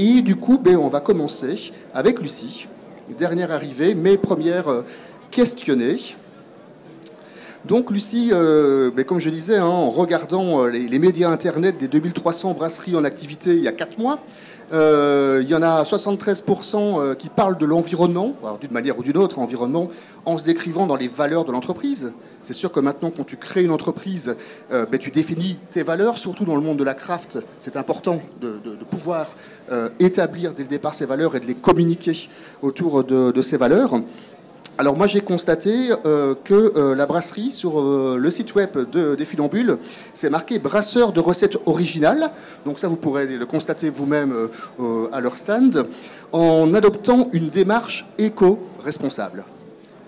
Et du coup, ben, on va commencer avec Lucie, dernière arrivée, mais première euh, questionnée. Donc Lucie, euh, ben, comme je disais, hein, en regardant euh, les, les, médias Internet des 2300 brasseries en activité il y a 4 mois, euh, il y en a 73% euh, qui parlent de l'environnement, d'une manière ou d'une autre, environnement, en se décrivant dans les valeurs de l'entreprise. C'est sûr que maintenant, quand tu crées une entreprise, euh, ben, tu définis tes valeurs, surtout dans le monde de la craft. C'est important de, pouvoir établir dès le départ ces valeurs et de les communiquer autour de ces valeurs. Alors moi j'ai constaté euh, que euh, la brasserie sur euh, le site web de, des Funambules, c'est marqué brasseur de recettes originales. Donc ça vous pourrez le constater vous-même à leur stand en adoptant une démarche éco-responsable.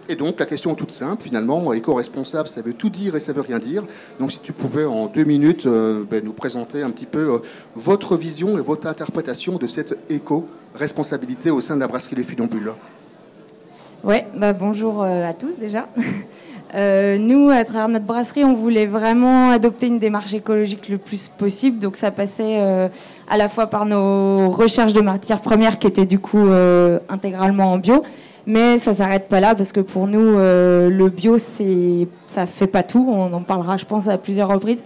Et donc la question est toute simple finalement, éco-responsable ça veut tout dire et ça veut rien dire. Donc si tu pouvais en deux minutes ben, nous présenter un petit peu votre vision et votre interprétation de cette éco-responsabilité au sein de la brasserie Les Funambules. Ouais, bah bonjour euh, à tous déjà. Euh, nous, à travers notre brasserie, on voulait vraiment adopter une démarche écologique le plus possible. Donc ça passait euh, à la fois par nos recherches de matières premières qui étaient du coup intégralement en bio. Mais ça s'arrête pas là parce que pour nous, le bio, c'est, ça fait pas tout. On en parlera, je pense, à plusieurs reprises.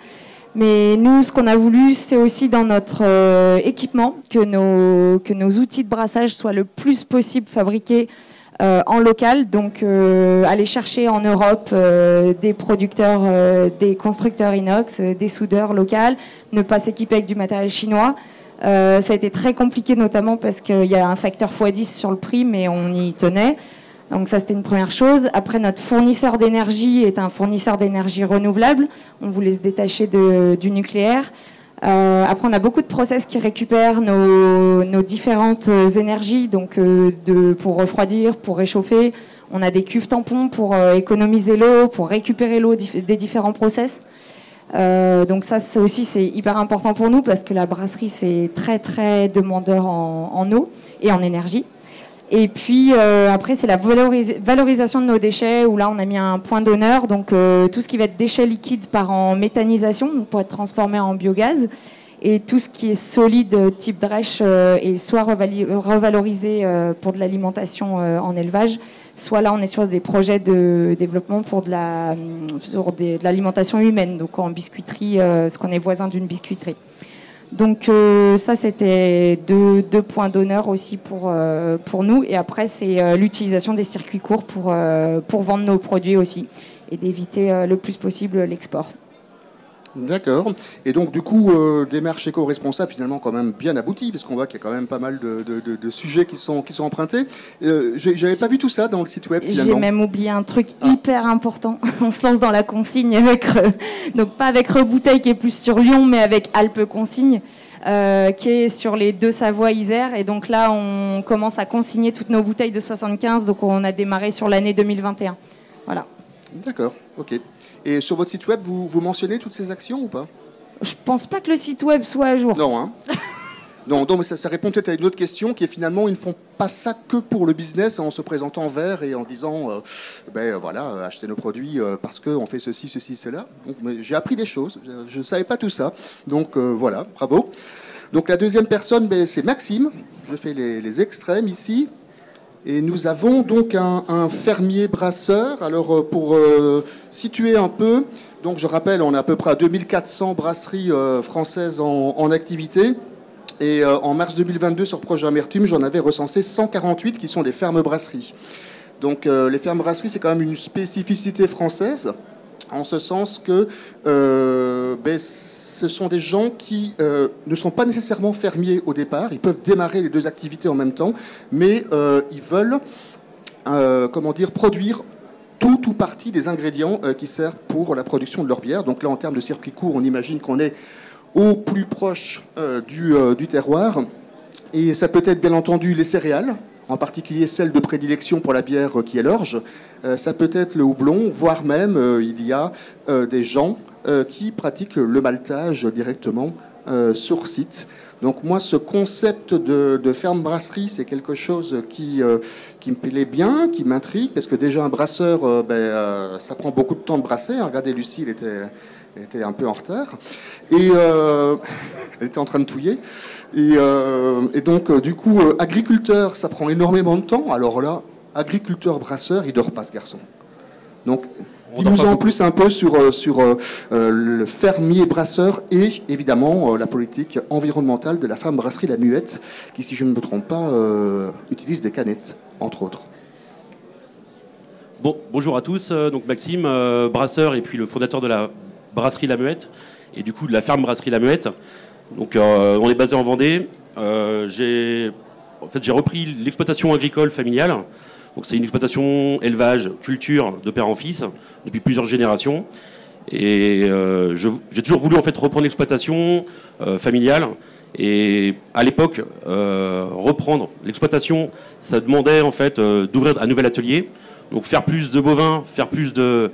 Mais nous, ce qu'on a voulu, c'est aussi dans notre équipement que nos, que nos outils de brassage soient le plus possible fabriqués euh, en local, donc euh, aller chercher en Europe euh, des producteurs, des constructeurs inox, des soudeurs locaux, ne pas s'équiper avec du matériel chinois. Ça a été très compliqué notamment parce qu'il y a un facteur x10 sur le prix, mais on y tenait. Donc ça c'était une première chose. Après notre fournisseur d'énergie est un fournisseur d'énergie renouvelable. On voulait se détacher du nucléaire. Euh, après, on a beaucoup de process qui récupèrent nos, différentes euh, énergies, donc euh, pour refroidir, pour réchauffer. On a des cuves tampons pour euh, économiser l'eau, pour récupérer l'eau des différents process. Donc ça c'est aussi c'est hyper important pour nous parce que la brasserie c'est très très demandeur en, eau et en énergie. Et puis euh, après c'est la valoris valorisation de nos déchets où là on a mis un point d'honneur. Donc euh, tout ce qui va être déchets liquides par en méthanisation pour être transformé en biogaz. Et tout ce qui est solide euh, type drèche euh, est soit revalorisé pour de l'alimentation en élevage soit là on est sur des projets de développement pour de l'alimentation humaine donc en biscuiterie ce qu'on est voisin d'une biscuiterie donc euh, ça c'était deux, points d'honneur aussi pour, euh, nous et après c'est euh, l'utilisation des circuits courts pour, vendre nos produits aussi et d'éviter le plus possible l'export. D'accord. Et donc, du coup, euh, démarche éco-responsable, finalement, quand même bien aboutie, parce qu'on voit qu'il y a quand même pas mal de, de, de, de sujets qui sont, qui sont empruntés. Euh, J'avais pas vu tout ça dans le site web, J'ai même oublié un truc ah. hyper important. On se lance dans la consigne avec, euh, donc pas avec Rebouteille qui est plus sur Lyon, mais avec Alpes Consigne. Euh, qui est sur les deux Savoie Isère et donc là on commence à consigner toutes nos bouteilles de 75 donc on a démarré sur l'année 2021 voilà d'accord ok Et sur votre site web, vous, vous mentionnez toutes ces actions ou pas? Je pense pas que le site web soit à jour. Non, hein Non, non, mais ça, ça répond peut-être à une autre question qui est finalement, ils ne font pas ça que pour le business en se présentant vert et en disant, euh, ben voilà, achetez nos produits euh, parce qu'on fait ceci, ceci, cela. Donc, j'ai appris des choses, je ne savais pas tout ça. Donc euh, voilà, bravo. Donc la deuxième personne, ben, c'est Maxime. Je fais les, les extrêmes ici. Et nous avons donc un, fermier brasseur. Alors, euh, pour euh, situer un peu, donc je rappelle, on est à peu près à 2400 brasseries euh, françaises en, activité. Et en mars 2022, sur Projet Amertume, j'en avais recensé 148 qui sont des fermes brasseries. Donc, les fermes brasseries, c'est quand même une spécificité française, en ce sens que ben, ce sont des gens qui euh, ne sont pas nécessairement fermiers au départ. Ils peuvent démarrer les deux activités en même temps, mais euh, ils veulent, euh, comment dire, produire tout ou partie des ingrédients qui servent pour la production de leur bière. Donc là, en termes de circuit court, on imagine qu'on est au plus proche du, terroir. Et ça peut être bien entendu les céréales, en particulier celle de prédilection pour la bière qui est l'orge. Ça peut être le houblon, voire même il y a des gens qui pratiquent le maltage directement euh, sur site. Donc moi, ce concept de, de ferme-brasserie, c'est quelque chose qui, euh, qui me plaît bien, qui m'intrigue, parce que déjà un brasseur, euh, ben, euh, ça prend beaucoup de temps de brasser. Regardez, Lucie, elle était, était un peu en retard. Et elle était en train de touiller. Et, et donc, du coup, agriculteur, ça prend énormément de temps. Alors là, agriculteur brasseur, il dort pas ce garçon. Donc, dis-nous en plus un peu sur, euh, sur euh, euh, le fermier brasseur et évidemment la politique environnementale de la femme brasserie La Muette, qui, si je ne me trompe pas, utilise des canettes, entre autres. Bon, bonjour à tous, donc Maxime, brasseur et puis le fondateur de la brasserie La Muette et du coup de la ferme brasserie La Muette. Donc on est basé en Vendée. j'ai en fait, j'ai repris l'exploitation agricole familiale donc c'est une exploitation élevage, culture de père en fils depuis plusieurs générations. Et euh, j'ai toujours voulu en fait reprendre l'exploitation euh, familiale. Et à l'époque, euh, reprendre l'exploitation, ça demandait en fait d'ouvrir un nouvel atelier. Donc faire plus de bovins, faire plus de,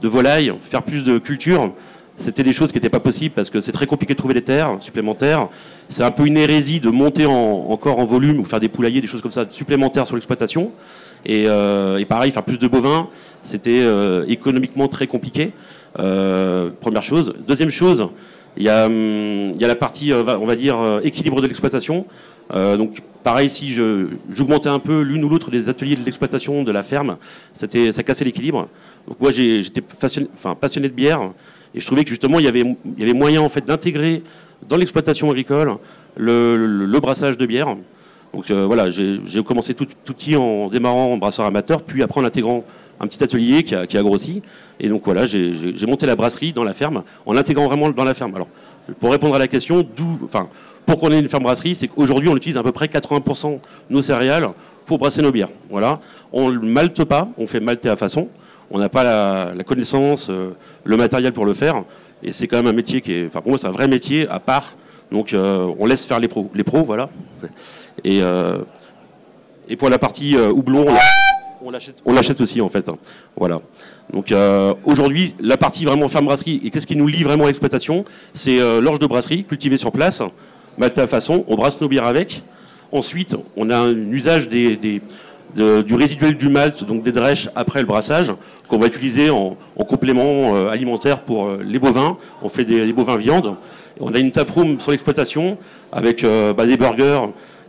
de volailles, faire plus de culture, c'était des choses qui n'étaient pas possibles parce que c'est très compliqué de trouver des terres supplémentaires. C'est un peu une hérésie de monter encore en volume ou faire des poulaillers, des choses comme ça supplémentaires sur l'exploitation. Euh, et, pareil, faire plus de bovins, c'était euh, économiquement très compliqué. Euh, première chose. Deuxième chose, il y, a, hum, la partie, on va dire, équilibre de l'exploitation. donc, pareil, si j'augmentais un peu l'une ou l'autre des ateliers de l'exploitation de la ferme, ça cassait l'équilibre. Donc, moi, j'étais passionné, de bière et je trouvais que justement, il y avait, il y avait moyen en fait, d'intégrer dans l'exploitation agricole le, brassage de bière. Donc euh, voilà, j'ai commencé tout, petit en démarrant en brasseur amateur, puis après en intégrant un petit atelier qui a, grossi. Et donc voilà, j'ai monté la brasserie dans la ferme, en l'intégrant vraiment dans la ferme. Alors, pour répondre à la question, d'où, enfin, pourquoi on est une ferme brasserie, c'est qu'aujourd'hui on utilise à peu près 80% nos céréales pour brasser nos bières. Voilà, on ne malte pas, on fait malter à façon. On n'a pas la, connaissance, euh, le matériel pour le faire. Et c'est quand même un métier qui est, enfin pour moi c'est un vrai métier à part donc euh, on laisse faire les pros, voilà. Et, euh, et pour la partie euh, houblon, on l'achète aussi en fait. Hein. Voilà. Donc aujourd'hui, la partie vraiment ferme brasserie, et qu'est-ce qui nous lie vraiment à l'exploitation? C'est l'orge de brasserie cultivée sur place, maltais à façon, on brasse nos bières avec. Ensuite, on a un usage du résiduel du malt, donc des drèches après le brassage, qu'on va utiliser en, complément alimentaire pour les bovins. On fait des bovins viande. On a une taproom sur l'exploitation avec euh, bah, des burgers,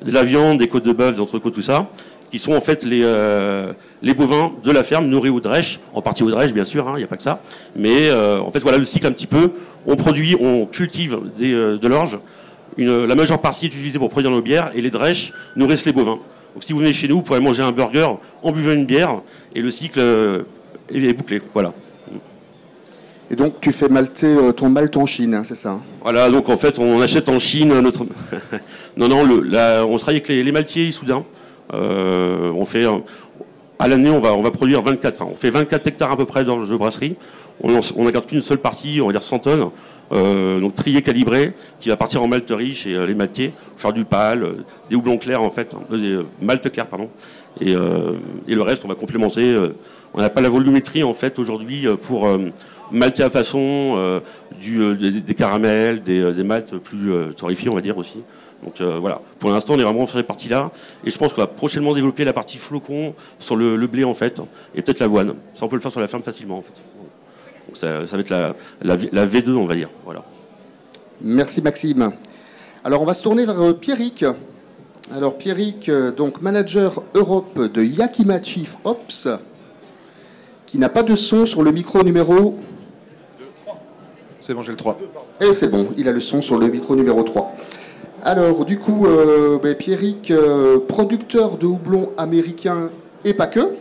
de la viande, des côtes de bœuf, des entrecôtes, tout ça, qui sont en fait les, euh, bovins de la ferme nourris au drèche, en partie au drèche bien sûr, il hein, n'y a pas que ça. Mais euh, en fait voilà le cycle un petit peu. On produit, on cultive de l'orge. la majeure partie est utilisée pour produire nos bières et les drèches nourrissent les bovins. Donc si vous venez chez nous, vous pourrez manger un burger en buvant une bière et le cycle est bouclé. Voilà. Et donc tu fais malter euh, ton malt en Chine, hein, c'est ça hein? Voilà, donc en fait on achète en Chine notre. non, non, le, on travaille avec les, maltiers soudain. Euh, on fait à l'année on va on va produire 24, enfin on fait 24 hectares à peu près dans de brasserie. On on garde qu'une seule partie, on va dire 100 tonnes, euh, donc trié calibré, qui va partir en malterie chez les maltiers, faire du pâle, des houblons clairs en fait, des malte clair pardon, et, et, le reste on va complémenter. on n'a pas la volumétrie en fait aujourd'hui pour maltais à façon, euh, du, euh, des, caramels, des, euh, des plus torréfiés, on va dire aussi. Donc voilà, pour l'instant, on est vraiment sur cette partie-là. Et je pense qu'on va prochainement développer la partie flocon sur le, blé, en fait, et peut-être l'avoine. Ça, on peut le faire sur la ferme facilement, en fait. Donc ça, va être la, la, V2, on va dire. Voilà. Merci, Maxime. Alors, on va se tourner vers Pierrick. Alors, Pierrick, donc manager Europe de Yakima Chief Ops, qui n'a pas de son sur le micro numéro c'est bon, j'ai le 3. Et c'est bon, il a le son sur le micro numéro 3. Alors, du coup, euh, ben, Pierrick, euh, producteur de houblon américain et pas que,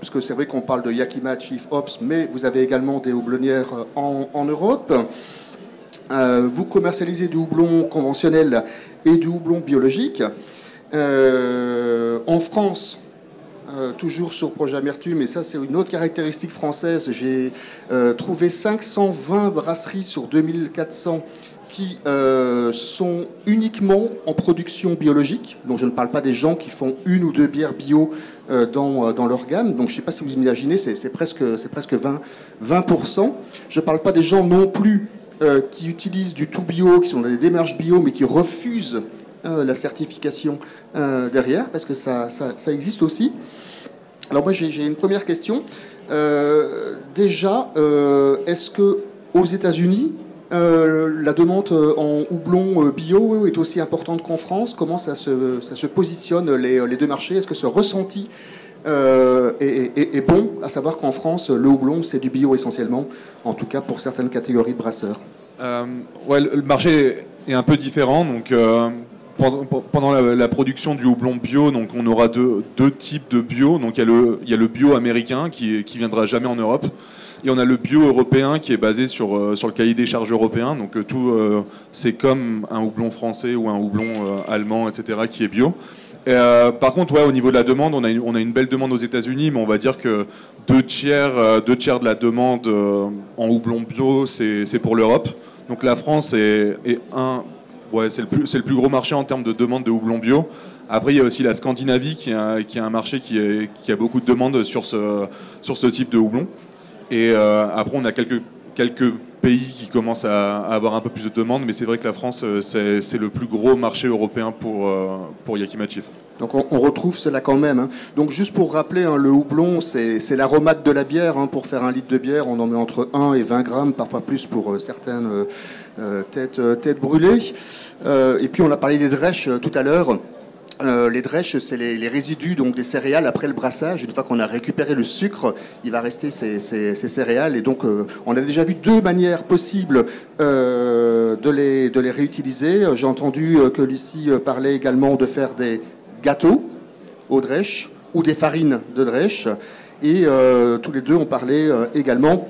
parce que c'est vrai qu'on parle de Yakima Chief Ops, mais vous avez également des houblonnières en, Europe. Euh, vous commercialisez du houblon conventionnel et du houblon biologique. en France, euh, toujours sur Projet Amertume, et ça c'est une autre caractéristique française, j'ai euh, trouvé 520 brasseries sur 2400 qui euh, sont uniquement en production biologique. Donc je ne parle pas des gens qui font une ou deux bières bio dans, dans, leur gamme. Donc je ne sais pas si vous imaginez, c'est presque, presque 20, 20%. Je ne parle pas des gens non plus qui utilisent du tout bio, qui sont dans des démarches bio, mais qui refusent la certification euh, derrière, parce que ça, ça, existe aussi. Alors moi j'ai une première question. Euh, déjà, est-ce que aux États-Unis, la demande en houblon bio est aussi importante qu'en France? Comment ça se, ça se positionne les, les deux marchés? Est-ce que ce ressenti est, bon, à savoir qu'en France, le houblon, c'est du bio essentiellement, en tout cas pour certaines catégories de brasseurs ouais, le marché est un peu différent. Donc, pendant la, production du houblon bio, donc on aura deux, types de bio. Donc il y a le, bio américain qui, qui viendra jamais en Europe. Et on a le bio européen qui est basé sur, euh, le cahier des charges européen. Donc euh, tout, euh, c'est comme un houblon français ou un houblon allemand, etc., qui est bio. par contre, ouais, au niveau de la demande, on a, une, belle demande aux États-Unis, mais on va dire que deux tiers, de la demande en houblon bio, c'est, pour l'Europe. Donc la France est un, Ouais, c'est le, plus, le plus gros marché en termes de demande de houblon bio. Après, il y a aussi la Scandinavie qui a, un marché qui, a beaucoup de demandes sur ce, type de houblon. Et euh, après, on a quelques, pays qui commencent à, avoir un peu plus de demandes, mais c'est vrai que la France, euh, c'est le plus gros marché européen pour, euh, Yakima Chief. Donc on, retrouve cela quand même. Hein. Donc juste pour rappeler, hein, le houblon, c'est l'aromate de la bière. Hein. Pour faire un litre de bière, on en met entre 1 et 20 grammes, parfois plus pour certaines têtes, têtes, brûlées. et puis on a parlé des drèches tout à l'heure. Euh, les drèches, c'est les, résidus donc des céréales après le brassage. Une fois qu'on a récupéré le sucre, il va rester ces, céréales. Et donc, euh, on a déjà vu deux manières possibles euh, de, les, réutiliser. J'ai entendu que Lucie parlait également de faire des gâteaux aux drèches ou des farines de drèche. Et tous les deux, ont parlé également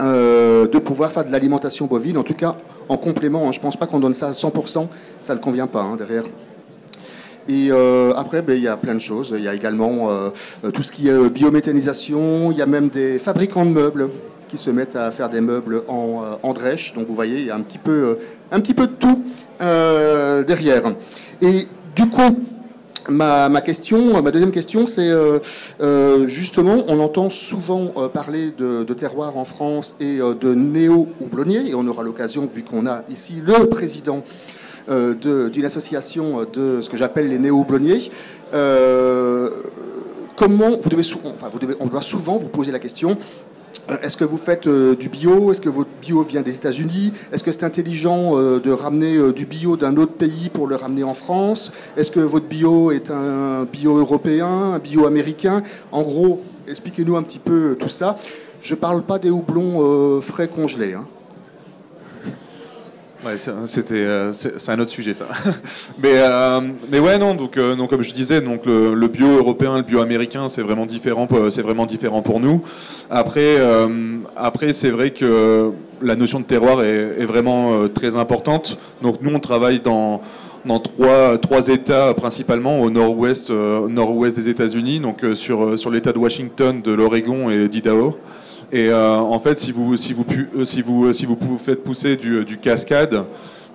de pouvoir faire de l'alimentation bovine, en tout cas en complément. Hein. Je ne pense pas qu'on donne ça à 100%, ça ne convient pas hein, derrière. Et euh, après, ben, il y a plein de choses. Il y a également euh, euh, tout ce qui est biométhanisation. Il y a même des fabricants de meubles qui se mettent à faire des meubles en, en. Donc vous voyez, il y a un petit peu, un petit peu de tout derrière. Et du coup, Ma, question, ma deuxième question, c'est justement, on entend souvent parler de, de, terroir en France et de néo-houblonniers, et on aura l'occasion, vu qu'on a ici le président euh, d'une association de ce que j'appelle les néo-blonniers. Euh, comment vous devez, enfin, on doit souvent vous poser la question euh, est-ce que vous faites du bio? Est-ce que votre bio vient des États-Unis? Est-ce que c'est intelligent de ramener du bio d'un autre pays pour le ramener en France? Est-ce que votre bio est un bio européen, un bio américain? En gros, expliquez-nous un petit peu tout ça. Je ne parle pas des houblons frais congelés. Hein. C'était, euh, c'est un autre sujet ça. mais, euh, mais ouais, non. Donc, euh, comme je disais, donc le, bio européen, le bio américain, c'est vraiment différent. C'est vraiment différent pour nous. Après, après, c'est vrai que la notion de terroir est, est, vraiment très importante. Donc, nous, on travaille dans dans trois, trois États principalement au nord-ouest, nord-ouest des États-Unis, donc sur, sur l'État de Washington, de l'Oregon et d'Idaho. Et euh, en fait, si vous, si vous, euh, si vous, euh, si vous faites pousser du, cascade,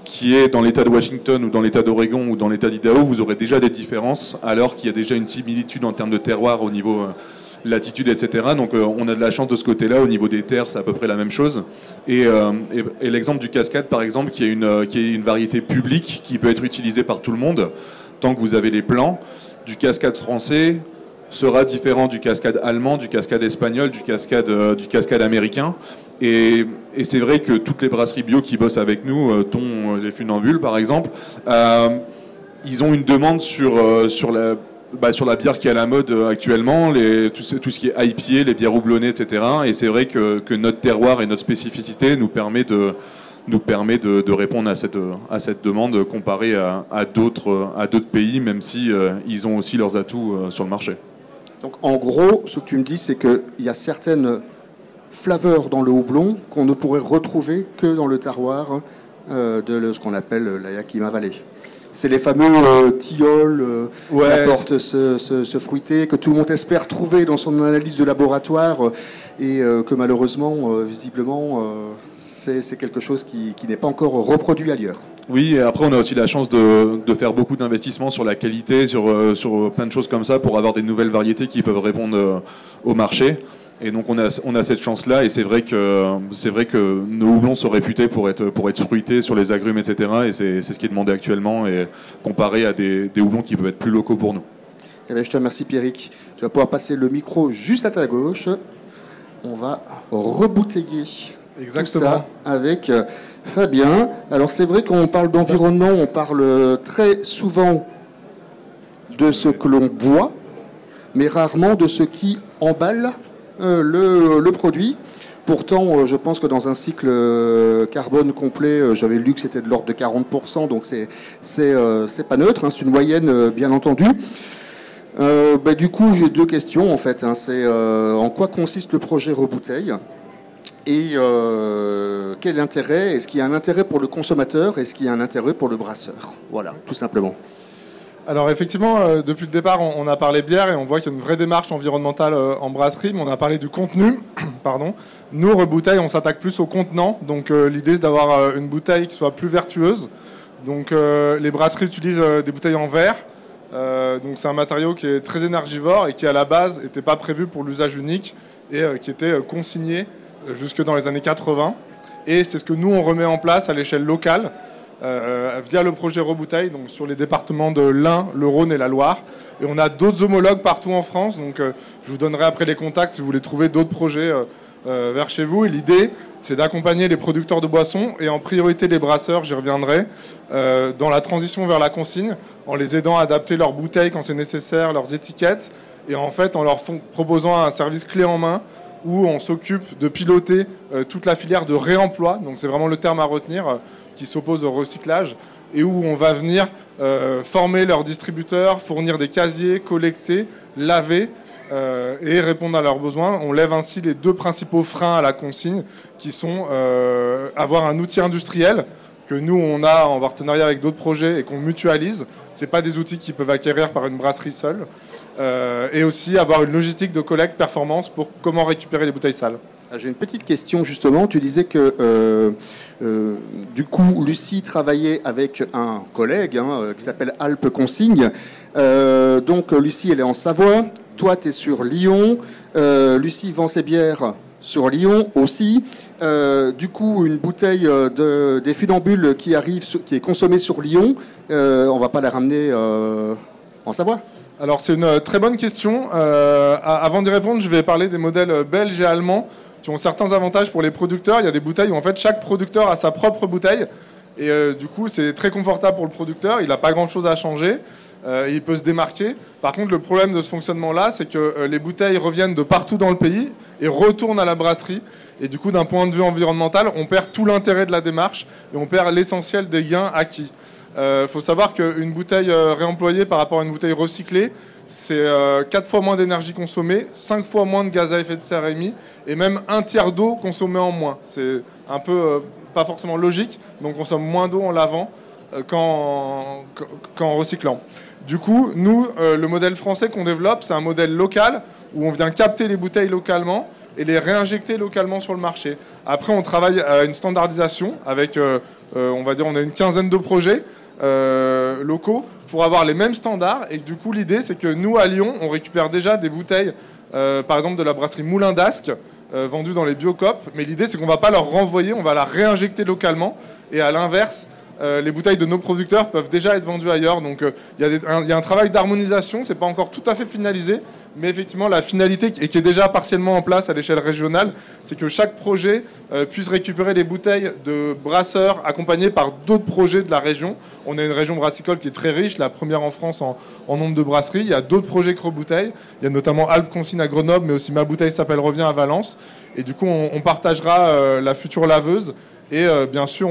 qui est dans l'État de Washington ou dans l'État d'Oregon ou dans l'État d'Idaho, vous aurez déjà des différences, alors qu'il y a déjà une similitude en termes de terroir au niveau latitude, etc. Donc on a de la chance de ce côté-là. Au niveau des terres, c'est à peu près la même chose. Et, et, l'exemple du cascade, par exemple, qui est, une, qui est une variété publique qui peut être utilisée par tout le monde, tant que vous avez les plans. Du cascade français, sera différent du cascade allemand, du cascade espagnol, du cascade, euh, du cascade américain. Et, c'est vrai que toutes les brasseries bio qui bossent avec nous, euh, dont les Funambules par exemple, euh, ils ont une demande sur, sur, la, bah, sur la bière qui est à la mode actuellement, tout, ce qui est IPA, les bières houblonnées, etc. Et c'est vrai que, notre terroir et notre spécificité nous permet de nous permet de, répondre à cette, à cette demande comparée à, à d'autres pays, même si ont aussi leurs atouts sur le marché. Donc en gros, ce que tu me dis, c'est qu'il y a certaines flaveurs dans le houblon qu'on ne pourrait retrouver que dans le terroir euh, de ce qu'on appelle la Yakima Valley. C'est les fameux euh, tilleuls euh, qui apportent ce, fruité que tout le monde espère trouver dans son analyse de laboratoire et que malheureusement, visiblement, c'est quelque chose qui n'est pas encore reproduit ailleurs. Oui, et après, on a aussi la chance de, faire beaucoup d'investissements sur la qualité, sur, euh, sur plein de choses comme ça, pour avoir des nouvelles variétés qui peuvent répondre euh, au marché. Et donc, on a, on a cette chance-là, et c'est vrai, que, vrai que nos houblons sont réputés pour être, pour être fruités sur les agrumes, etc. Et c'est, ce qui est demandé actuellement, et comparé à des, des houblons qui peuvent être plus locaux pour nous. Eh bien, je te remercie, Pierrick. Tu vas pouvoir passer le micro juste à ta gauche. On va rebouteiller Exactement. avec Fabien. Alors c'est vrai qu'on parle d'environnement, on parle très souvent de ce que l'on boit, mais rarement de ce qui emballe le, le, produit. Pourtant, euh, je pense que dans un cycle euh, carbone complet, euh, j'avais lu que c'était de l'ordre de 40%, donc c'est c'est pas neutre, hein, c'est une moyenne bien entendu. Bah, du coup, j'ai deux questions en fait. Hein. c'est en quoi consiste le projet Rebouteille? Et quel intérêt? Est-ce qu'il y a un intérêt pour le consommateur? Est-ce qu'il y a un intérêt pour le brasseur? Voilà, tout simplement. Alors effectivement, euh, depuis le départ, on, a parlé bière et on voit qu'il y a une vraie démarche environnementale euh, en brasserie, mais on a parlé du contenu. Pardon. Nous, Rebouteille, on s'attaque plus au contenant. Donc euh, l'idée, c'est d'avoir une bouteille qui soit plus vertueuse. Donc les brasseries utilisent des bouteilles en verre. donc c'est un matériau qui est très énergivore et qui à la base n'était pas prévu pour l'usage unique et qui était consigné jusque dans les années 80. Et c'est ce que nous, on remet en place à l'échelle locale. Euh, via le projet Rebouteille, donc sur les départements de l'Ain, le Rhône et la Loire. Et on a d'autres homologues partout en France, donc euh, je vous donnerai après les contacts si vous voulez trouver d'autres projets euh, vers chez vous. Et l'idée, c'est d'accompagner les producteurs de boissons et en priorité les brasseurs, j'y reviendrai, dans la transition vers la consigne, en les aidant à adapter leurs bouteilles quand c'est nécessaire, leurs étiquettes, et en fait en leur proposant un service clé en main où on s'occupe de piloter toute la filière de réemploi. Donc c'est vraiment le terme à retenir qui s'opposent au recyclage et où on va venir euh, former leurs distributeurs, fournir des casiers, collecter, laver euh, et répondre à leurs besoins. On lève ainsi les deux principaux freins à la consigne qui sont euh, avoir un outil industriel que nous on a en partenariat avec d'autres projets et qu'on mutualise. Ce pas des outils qui peuvent acquérir par une brasserie seule. Et aussi avoir une logistique de collecte performance pour comment récupérer les bouteilles sales. Ah, j'ai une petite question justement. Tu disais que euh, euh, du coup, Lucie travaillait avec un collègue hein, euh, qui s'appelle Alpes Consigne. donc, Lucie, elle est en Savoie. Toi, tu es sur Lyon. Lucie vend ses bières sur Lyon aussi. du coup, une bouteille de, des funambules qui arrive, qui est consommée sur Lyon, on va pas la ramener en Savoie? Alors c'est une très bonne question. avant d'y répondre, je vais parler des modèles belges et allemands qui ont certains avantages pour les producteurs. Il y a des bouteilles où en fait chaque producteur a sa propre bouteille. Et euh, du coup, c'est très confortable pour le producteur. Il n'a pas grand-chose à changer. Euh, il peut se démarquer. Par contre, le problème de ce fonctionnement-là, c'est que euh, les bouteilles reviennent de partout dans le pays et retournent à la brasserie. Et du coup, d'un point de vue environnemental, on perd tout l'intérêt de la démarche et on perd l'essentiel des gains acquis. Il faut savoir qu'une bouteille réemployée par rapport à une bouteille recyclée, c'est 4 fois moins d'énergie consommée, 5 fois moins de gaz à effet de serre émis et même un tiers d'eau consommée en moins. C'est un peu euh, pas forcément logique, mais on consomme moins d'eau en lavant euh, qu'en recyclant. Du coup, nous, euh, le modèle français qu'on développe, c'est un modèle local où on vient capter les bouteilles localement et les réinjecter localement sur le marché. Après, on travaille à une standardisation avec, on va dire, on a une quinzaine de projets locaux pour avoir les mêmes standards. Et du coup, l'idée, c'est que nous, à Lyon, on récupère déjà des bouteilles, par exemple, de la brasserie Moulin d'Ascq, euh, vendus dans les biocopes. Mais l'idée, c'est qu'on ne va pas leur renvoyer, on va la réinjecter localement. Et à l'inverse, euh, les bouteilles de nos producteurs peuvent déjà être vendues ailleurs. Donc euh, il y, a un travail d'harmonisation, c'est pas encore tout à fait finalisé, mais effectivement la finalité, et qui est déjà partiellement en place à l'échelle régionale, c'est que chaque projet puisse récupérer les bouteilles de brasseurs accompagnés par d'autres projets de la région. On a une région brassicole qui est très riche, la première en France en, nombre de brasseries. Il y a d'autres projets Cro-Bouteilles. Il y a notamment Alpes Consigne à Grenoble, mais aussi Ma Bouteille s'appelle Revient à Valence. Et du coup, on, partagera la future laveuse et euh, bien sûr,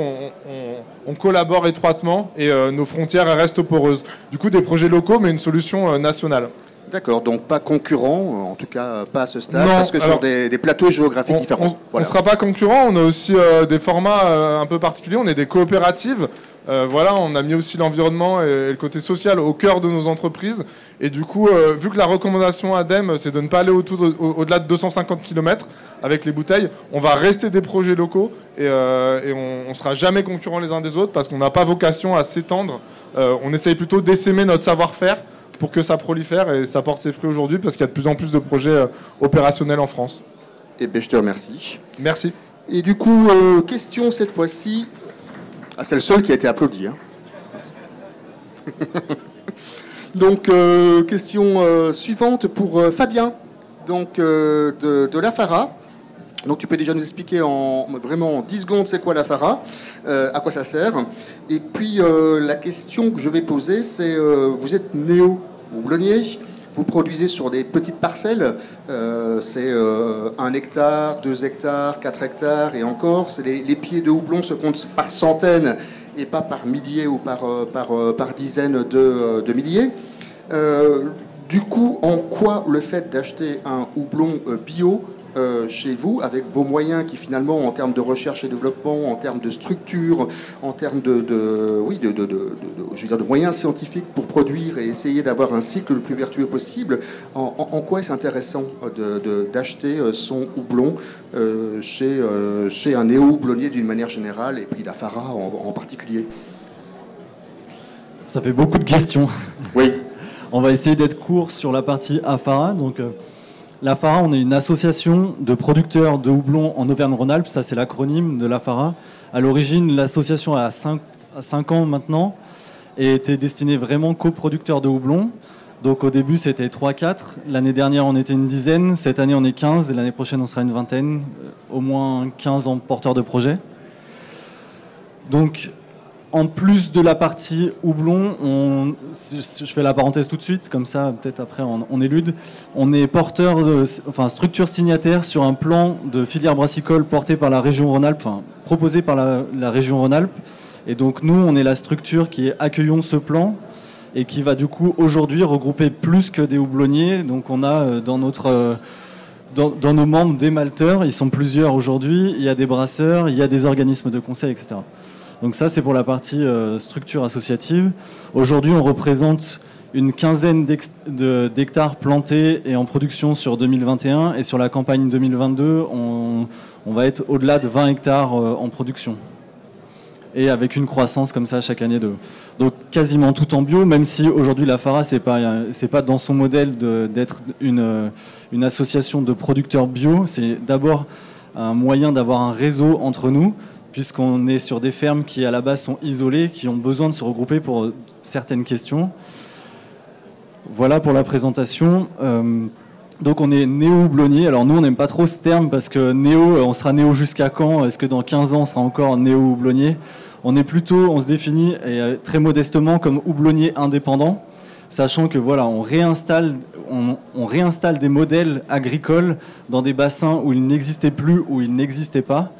on, collabore étroitement et euh, nos frontières restent poreuses. Du coup, des projets locaux, mais une solution euh, nationale. D'accord, donc pas concurrent, en tout cas pas à ce stade, parce que sur des, plateaux géographiques différents. On ne sera pas concurrent, on a aussi des formats un peu particuliers, on est des coopératives euh, voilà, on a mis aussi l'environnement et, le côté social au cœur de nos entreprises. Et du coup, euh, vu que la recommandation ADEME, c'est de ne pas aller au-delà de 250 km avec les bouteilles, on va rester des projets locaux et, euh, on ne sera jamais concurrents les uns des autres parce qu'on n'a pas vocation à s'étendre. on essaye plutôt d'essaimer notre savoir-faire pour que ça prolifère et ça porte ses fruits aujourd'hui parce qu'il y a de plus en plus de projets opérationnels en France. Et eh bien, je te remercie. Merci. Et du coup, question cette fois-ci ah, c'est le seul qui a été applaudi. Hein. Donc, euh, question euh, suivante pour euh, Fabien, donc de, de, la FARA. Donc tu peux déjà nous expliquer en vraiment 10 secondes c'est quoi la FARA, à quoi ça sert. Et puis la question que je vais poser, c'est vous êtes néo-houblonnier, vous produisez sur des petites parcelles, c'est un hectare, 2 hectares, 4 hectares et encore, les, les, pieds de houblon se comptent par centaines et pas par milliers ou par, par, par dizaines de, de milliers. Du coup, en quoi le fait d'acheter un houblon euh, bio euh, chez vous, avec vos moyens qui finalement, en termes de recherche et développement, en termes de structure, en termes de, oui, de, je veux dire, de moyens scientifiques pour produire et essayer d'avoir un cycle le plus vertueux possible, en, quoi est-ce intéressant d'acheter euh, son houblon chez, chez un néo-houblonnier d'une manière générale et puis la Fara en, en particulier? Ça fait beaucoup de questions. Oui. On va essayer d'être court sur la partie AFARA. Donc, euh, l'AFARA, on est une association de producteurs de houblon en Auvergne-Rhône-Alpes. Ça, c'est l'acronyme de l'AFARA. À l'origine, l'association a 5, ans maintenant et était destinée vraiment qu'aux producteurs de houblon. Donc au début, c'était 3-4. L'année dernière, on était une dizaine. Cette année, on est 15. Et l'année prochaine, on sera une vingtaine. Euh, au moins 15 en porteurs de projet. Donc en plus de la partie houblon, on, je fais la parenthèse tout de suite, comme ça peut-être après on, élude, on est porteur, enfin structure signataire sur un plan de filière brassicole porté par la région Rhône-Alpes, proposé par la, région Rhône-Alpes. Et donc nous, on est la structure qui accueillons ce plan et qui va du coup aujourd'hui regrouper plus que des houblonniers. Donc on a euh, dans notre euh, dans, nos membres des malteurs, ils sont plusieurs aujourd'hui, il y a des brasseurs, il y a des organismes de conseil, etc. Donc ça, c'est pour la partie euh, structure associative. Aujourd'hui, on représente une quinzaine d'hectares plantés et en production sur 2021. Et sur la campagne 2022, on, va être au-delà de 20 hectares euh, en production. Et avec une croissance comme ça chaque année de. Donc quasiment tout en bio, même si aujourd'hui la FARA, ce n'est pas, pas dans son modèle d'être une, une association de producteurs bio. C'est d'abord un moyen d'avoir un réseau entre nous puisqu'on est sur des fermes qui à la base sont isolées, qui ont besoin de se regrouper pour certaines questions. Voilà pour la présentation. Euh, donc on est néo-houblonnier. Alors nous on n'aime pas trop ce terme parce que néo, euh, on sera néo jusqu'à quand? Est-ce que dans 15 ans on sera encore néo-houblonnier? On est plutôt, on se définit euh, très modestement comme houblonnier indépendant, sachant que voilà, on réinstalle, on réinstalle des modèles agricoles dans des bassins où ils n'existaient plus, où ils n'existaient pas.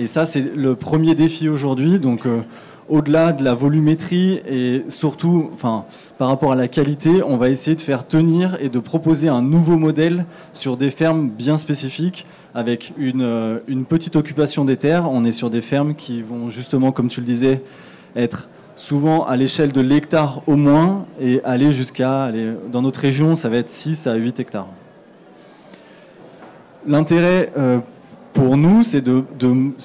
Et ça, c'est le premier défi aujourd'hui. Donc, euh, au-delà de la volumétrie et surtout, enfin, par rapport à la qualité, on va essayer de faire tenir et de proposer un nouveau modèle sur des fermes bien spécifiques avec une, euh, une petite occupation des terres. On est sur des fermes qui vont justement, comme tu le disais, être souvent à l'échelle de l'hectare au moins et aller jusqu'à, dans notre région, ça va être 6 à 8 hectares. L'intérêt euh, pour nous, c'est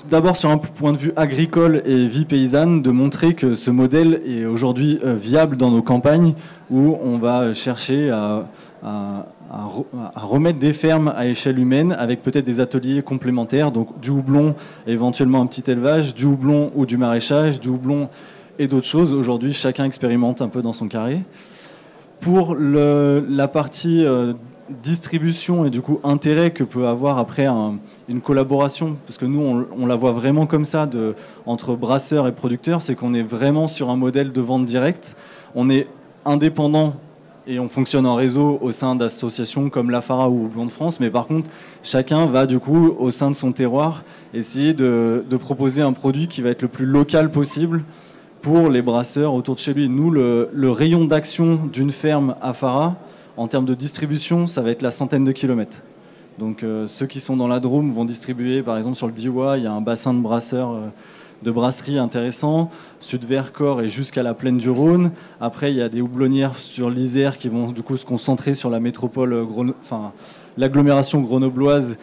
d'abord sur un point de vue agricole et vie paysanne, de montrer que ce modèle est aujourd'hui euh, viable dans nos campagnes, où on va chercher à, remettre des fermes à échelle humaine avec peut-être des ateliers complémentaires, donc du houblon, éventuellement un petit élevage, du houblon ou du maraîchage, du houblon et d'autres choses. Aujourd'hui, chacun expérimente un peu dans son carré. Pour la partie euh, distribution et du coup intérêt que peut avoir après une collaboration, parce que nous on, la voit vraiment comme ça de, entre brasseurs et producteurs, c'est qu'on est vraiment sur un modèle de vente directe. On est indépendant et on fonctionne en réseau au sein d'associations comme la Fara ou Blanc de France, mais par contre chacun va du coup au sein de son terroir essayer de, proposer un produit qui va être le plus local possible pour les brasseurs autour de chez lui. Nous, le, le rayon d'action d'une ferme à Fara, en termes de distribution, ça va être la centaine de kilomètres. Donc euh, ceux qui sont dans la Drôme vont distribuer, par exemple sur le Diwa, il y a un bassin de brasseurs, euh, de brasserie intéressant, sud Vercors et jusqu'à la plaine du Rhône. Après, il y a des houblonnières sur l'Isère qui vont du coup se concentrer sur la métropole, euh, enfin l'agglomération grenobloise,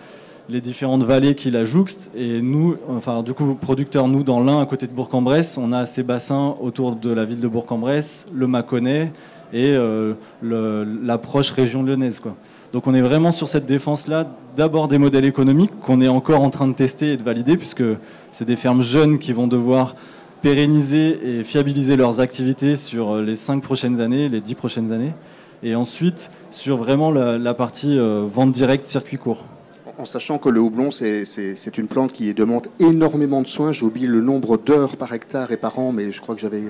les différentes vallées qui la jouxtent. Et nous, enfin du coup, producteurs, nous dans l'Ain, à côté de Bourg-en-Bresse, on a ces bassins autour de la ville de Bourg-en-Bresse, le Mâconnais, et euh, l'approche région lyonnaise. Quoi. Donc on est vraiment sur cette défense-là, d'abord des modèles économiques qu'on est encore en train de tester et de valider, puisque c'est des fermes jeunes qui vont devoir pérenniser et fiabiliser leurs activités sur les cinq prochaines années, les dix prochaines années, et ensuite sur vraiment la, partie euh, vente directe, circuit court. En sachant que le houblon, c'est une plante qui demande énormément de soins. J'ai oublié le nombre d'heures par hectare et par an, mais je crois que j'avais.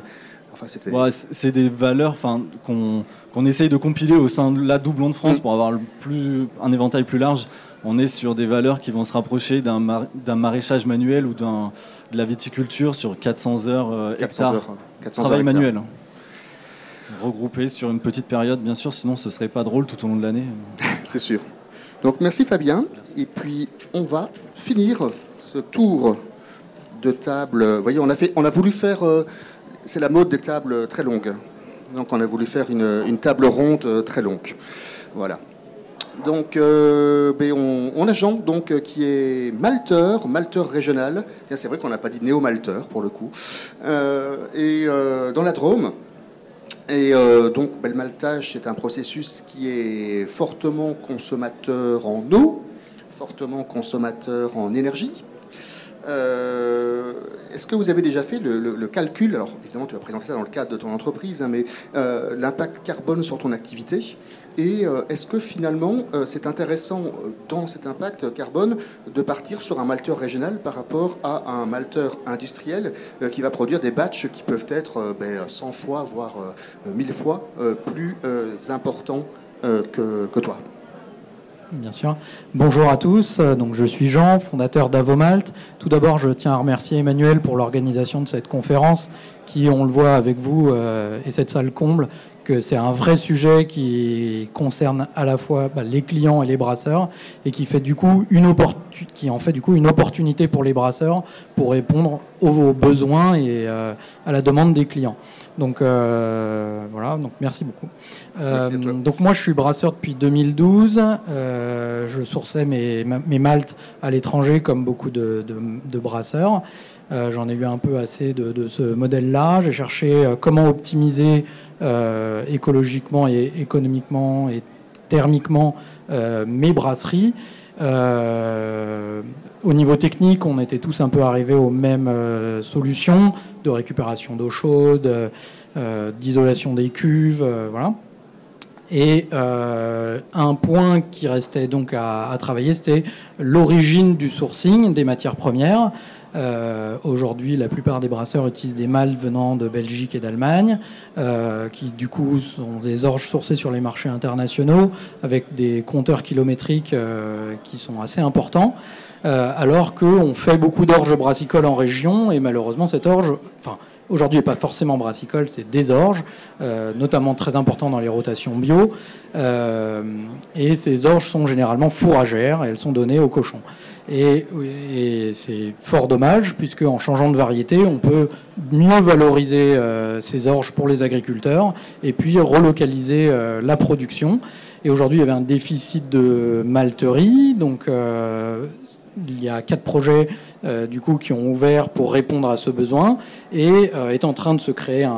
Enfin, c'est des valeurs qu'on essaye de compiler au sein de la Doublon de France mm. pour avoir le plus, un éventail plus large. On est sur des valeurs qui vont se rapprocher d'un maraîchage manuel ou de la viticulture sur 400 heures euh, 400 hectares. Heures, 400 travail manuel regroupé sur une petite période, bien sûr, sinon ce serait pas drôle tout au long de l'année. C'est sûr. Donc merci Fabien. Et puis on va finir ce tour de table. Vous voyez, on a, fait, on a voulu faire. Euh, c'est la mode des tables très longues. Donc on a voulu faire une, table ronde euh, très longue. Voilà. Donc, euh, ben, on, a Jean, donc, qui est malteur, malteur régional. C'est vrai qu'on n'a pas dit néo-malteur, pour le coup. et dans la Drôme, et euh, donc, le maltage, c'est un processus qui est fortement consommateur en eau, fortement consommateur en énergie. Euh, est-ce que vous avez déjà fait le, calcul Alors, évidemment, tu vas présenter ça dans le cadre de ton entreprise, hein, mais euh, l'impact carbone sur ton activité et euh, est-ce que finalement, c'est intéressant dans cet impact carbone de partir sur un malteur régional par rapport à un malteur industriel qui va produire des batchs qui peuvent être 100 ben, fois, voire 1000 fois plus importants que, toi? Bien sûr. Bonjour à tous. Donc, je suis Jean, fondateur d'Avomalt. Tout d'abord, je tiens à remercier Emmanuel pour l'organisation de cette conférence qui, on le voit avec vous, est cette salle comble que c'est un vrai sujet qui concerne à la fois bah, les clients et les brasseurs et qui, fait du coup une qui en fait du coup une opportunité pour les brasseurs pour répondre aux, besoins et euh, à la demande des clients. Donc euh, voilà, donc merci beaucoup. Euh, donc moi je suis brasseur depuis 2012. je sourçais mes, mes maltes à l'étranger comme beaucoup de, de brasseurs. J'en ai eu un peu assez de, de ce modèle-là. J'ai cherché comment optimiser euh, écologiquement et économiquement et thermiquement euh, mes brasseries. Euh, au niveau technique, on était tous un peu arrivés aux mêmes solutions de récupération d'eau chaude, d'isolation des cuves, voilà. Et un point qui restait donc à travailler, c'était l'origine du sourcing des matières premières. Euh, aujourd'hui, la plupart des brasseurs utilisent des mâles venant de Belgique et d'Allemagne, euh, qui du coup sont des orges sourcées sur les marchés internationaux, avec des compteurs kilométriques euh, qui sont assez importants. alors qu'on fait beaucoup d'orges brassicoles en région, et malheureusement, cette orge, enfin, aujourd'hui n'est pas forcément brassicole, c'est des orges, notamment très important dans les rotations bio. et ces orges sont généralement fourragères et elles sont données aux cochons. Et, c'est fort dommage, puisque en changeant de variété, on peut mieux valoriser euh, ces orges pour les agriculteurs et puis relocaliser euh, la production. Et aujourd'hui, il y avait un déficit de malterie, donc euh, il y a quatre projets euh, du coup, qui ont ouvert pour répondre à ce besoin et euh, est en train de se créer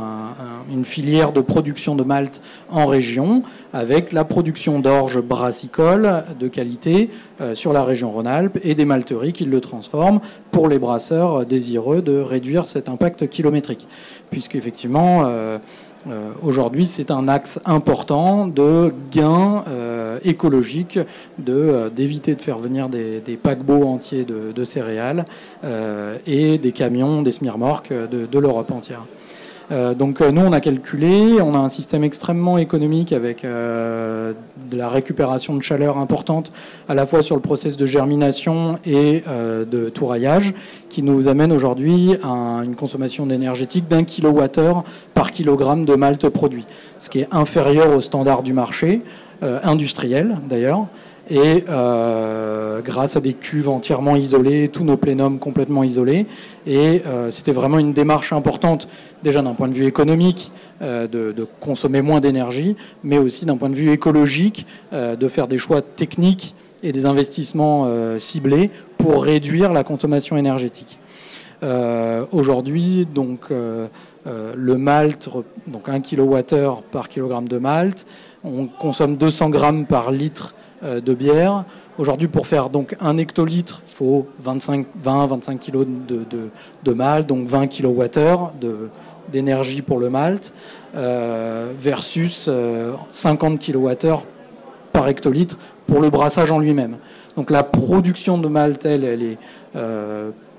une filière de production de malt en région avec la production d'orge brassicole de qualité euh, sur la région Rhône-Alpes et des malteries qui le transforment pour les brasseurs désireux de réduire cet impact kilométrique. Puisqu'effectivement, euh, aujourd'hui, c'est un axe important de gain euh, écologique, euh, d'éviter de, faire venir des, paquebots entiers de, céréales et des camions, des smirmorques de l'Europe entière. Euh, donc euh, nous, on a calculé, on a un système extrêmement économique avec euh, de la récupération de chaleur importante à la fois sur le process de germination et de touraillage qui nous amène aujourd'hui à une consommation énergétique d'un kilowattheure par kilogramme de malt produit, ce qui est inférieur au standard du marché, industriel d'ailleurs et euh, grâce à des cuves entièrement isolées, tous nos plénums complètement isolés. Et euh, c'était vraiment une démarche importante, déjà d'un point de vue économique, euh, de, consommer moins d'énergie, mais aussi d'un point de vue écologique, de faire des choix techniques et des investissements ciblés pour réduire la consommation énergétique. Aujourd'hui, donc le malt, donc 1 kWh par kilogramme de malt, on consomme 200 grammes par litre de bière. Aujourd'hui, pour faire donc un hectolitre, il faut 20-25 kg de, malt, donc 20 kWh d'énergie pour le malt, euh, versus 50 euh, kWh par hectolitre pour le brassage en lui-même. Donc la production de malt, elle est